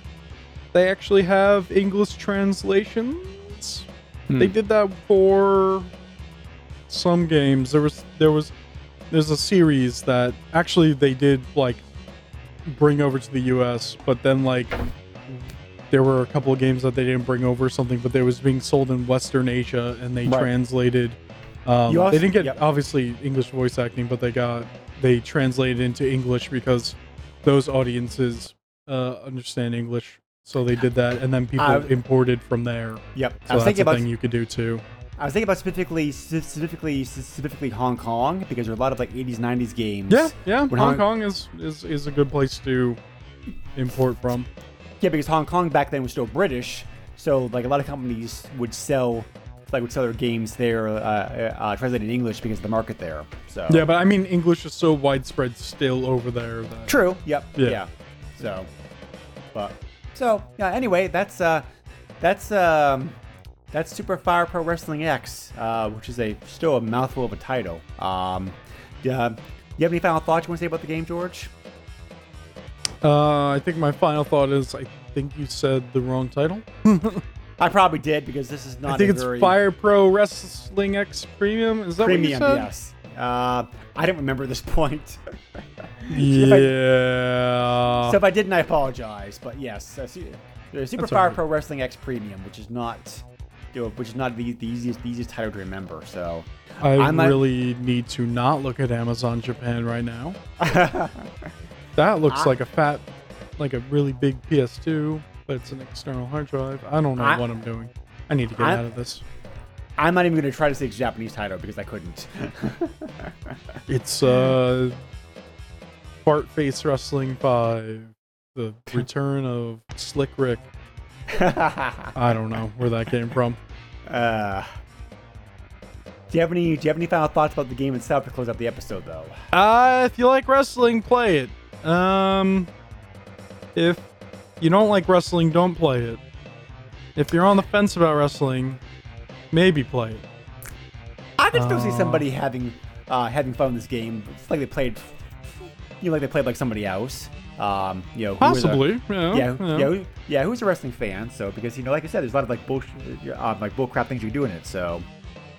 they actually have English translations. They did that for some games. There was there was there's a series that actually they did like bring over to the U.S., but then like there were a couple of games that they didn't bring over or something, but they was being sold in Western Asia and they Right. translated. Um, You also- they didn't get yep. obviously English voice acting, but they got they translated into English because those audiences uh, understand English, so they did that, and then people I- imported from there. yep So i was that's thinking a about thing you could do too. I was thinking about specifically, specifically, specifically Hong Kong because there are a lot of like 80s, 90s games. Yeah, yeah. Hong Hong- Kong is, is is a good place to import from. Yeah, because Hong Kong back then was still British, so like a lot of companies would sell, like would sell their games there, uh, uh, translated in English because of the market there. So Yeah, but I mean English is so widespread still over there that true. Yep. Yeah. Yeah. So, but so yeah. Anyway, that's uh, that's um, that's Super Fire Pro Wrestling X, uh, which is a still a mouthful of a title. Um, yeah. You have any final thoughts you want to say about the game, George? Uh, I think my final thought is I think you said the wrong title. I probably did because this is not. I think a it's very Fire Pro Wrestling X Premium. Is that premium. what you said? Yes. Uh, I didn't remember this point. Yeah. so if I didn't, I apologize. But yes, uh, Super That's Fire alright. Pro Wrestling X Premium, which is not, you know, which is not the, the easiest the easiest title to remember. So I I'm really need to not look at Amazon Japan right now. that looks I- like a fat, like a really big PS2, but it's an external hard drive. I don't know I- what I'm doing. I need to get out of this. I'm not even going to try to say it's Japanese title because I couldn't. It's uh, Fart Face Wrestling Five, the return of Slick Rick. I don't know where that came from. uh, do you have any Do you have any final thoughts about the game itself to close out the episode, though? Uh, if you like wrestling, play it. Um, if you don't like wrestling, don't play it. If you're on the fence about wrestling, maybe play it. I could still see Uh, somebody having uh, having fun with this game. It's like they played, you know, like they played like somebody else. Um, you know, who was a- Possibly. yeah. yeah, yeah. yeah, who- yeah. Who's a wrestling fan? So because you know, like I said, there's a lot of like bullshit, uh, like bullcrap things you do in it. So,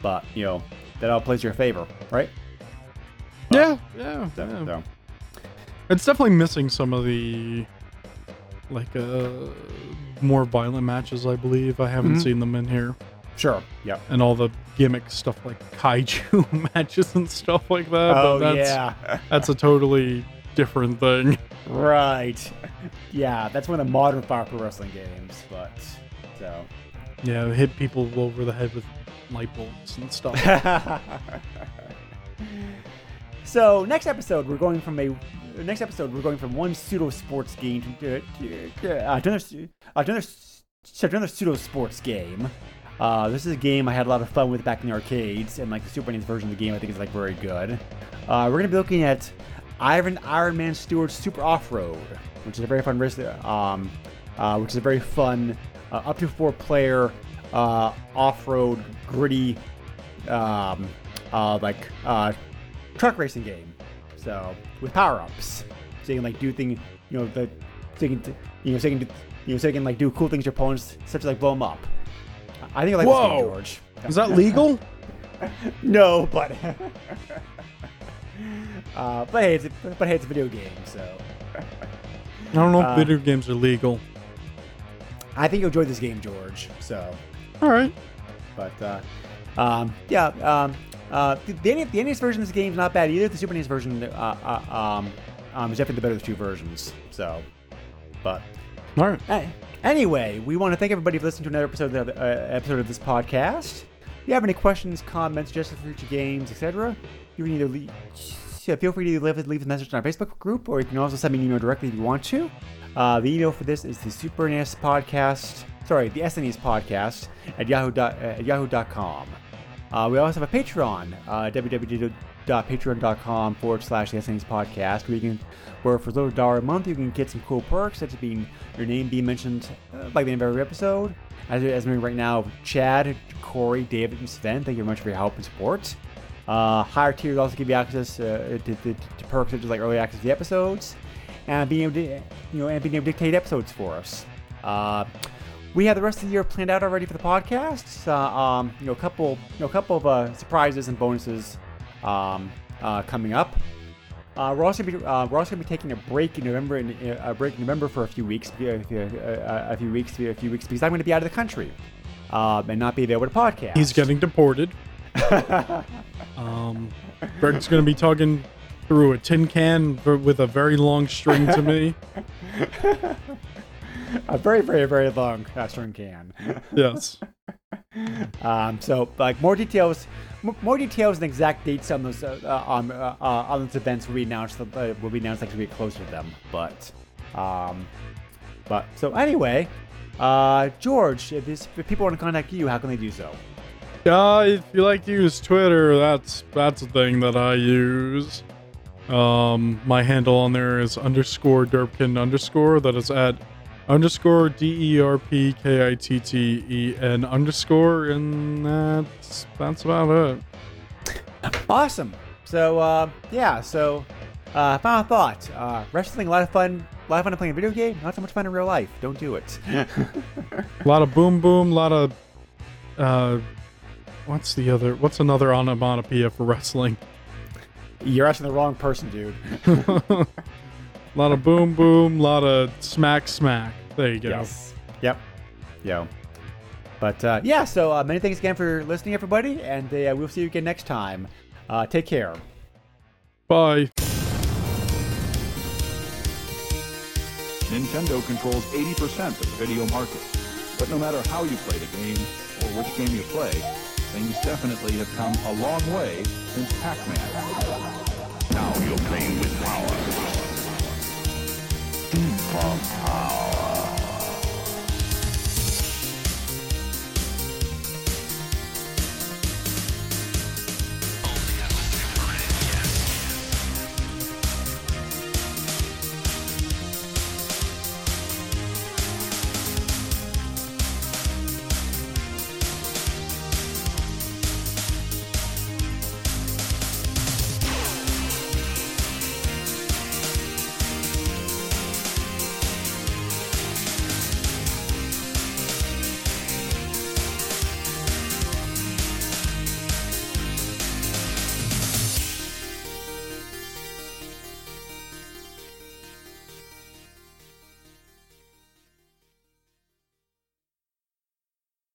but you know, that all plays your favor, right? Yeah, yeah, So, yeah. so. It's definitely missing some of the like uh more violent matches. I believe I haven't Mhm. seen them in here, sure, Yeah. and all the gimmick stuff like kaiju matches and stuff like that. oh but that's, yeah, that's a totally different thing. right. Yeah, that's one of the modern Fire Pro Wrestling games. But so. Yeah, hit people over the head with light bulbs and stuff. so next episode we're going from a next episode we're going from one pseudo sports game to, uh, to another, uh, to another, to another pseudo sports game. Uh, this is a game I had a lot of fun with back in the arcades, and like the Super NES version of the game, I think is like very good. Uh, we're gonna be looking at Ivan Ironman Stewart Super Off Road, which is a very fun race. Um, uh, which is a very fun uh, up to four player uh, off road gritty um, uh, like truck racing game. So with power ups, so you can like do things, you know, the so you can you know so you can do, you know so you can like do cool things to your opponents, such as like blow them up. I think I like this game, George. Is that legal? No, but uh, but hey, it's a, but hey, it's a video game, so. I don't know if Uh, video games are legal. I think you'll enjoy this game, George. So, All right. but uh, um, yeah, um, uh, the, the, NES the NES version of this game is not bad either. The Super NES version uh, uh, um, um, is definitely the better of the two versions. So, but All right. Eh, Anyway, we want to thank everybody for listening to another episode of, the, uh, episode of this podcast. If you have any questions, comments, suggestions for future games, etc., you can either leave, yeah, feel free to leave, leave a message in our Facebook group, or you can also send me an email directly if you want to. Uh, the email for this is the Super NES podcast, sorry, the SNES podcast at yahoo dot, uh, at yahoo.com. Uh, we also have a Patreon, uh, www.patreon.com forward slash the SNES podcast, where where for a little dollar a month, you can get some cool perks, such as being your name being mentioned uh, by the end of every episode. As, as right now, Chad, Corey, David, and Sven, thank you very much for your help and support. Uh, higher tiers also give you access uh, to, to, to perks such as like early access to the episodes, and being able to, you know, and being able to dictate episodes for us. Uh, we have the rest of the year planned out already for the podcast. Uh, um, you know, a couple, you know, a couple of uh, surprises and bonuses um, coming up. Uh, we're also gonna be, uh, we're also gonna be taking a break in November, in, uh, a break in November for a few weeks, a few, uh, a few weeks, a few weeks, because I'm going to be out of the country um, and not be available to podcast. He's getting deported. um, Bert's going to be talking through a tin can for- with a very long string to me. a very, very, very long uh, string can. Yes. Um, so, like more details, more details and exact dates on those uh, uh, on uh, uh, on those events will be announced. Uh, will be announced like we get closer to them. But, um, but so anyway, uh, George, if, this, if people want to contact you, how can they do so? Uh, if you like to use Twitter, that's that's a thing that I use. Um, my handle on there is underscore derpkitten underscore. That is at underscore d e r p k i t t e n underscore, and that's that's about it. Awesome. So, uh, yeah. So, uh, final thought: uh, wrestling, a lot of fun. A lot of fun playing a video game. Not so much fun in real life. Don't do it. A lot of boom boom. A lot of uh, what's the other? What's another onomatopoeia for wrestling? You're asking the wrong person, dude. A lot of boom boom. A lot of smack smack. There you go. Yes. Yep. Yo. But uh, yeah, so uh, many thanks again for listening, everybody, and uh, we'll see you again next time. Uh, take care. Bye. Nintendo controls 80% of the video market. But no matter how you play the game, or which game you play, things definitely have come a long way since Pac-Man. Now you're playing with power. Super power.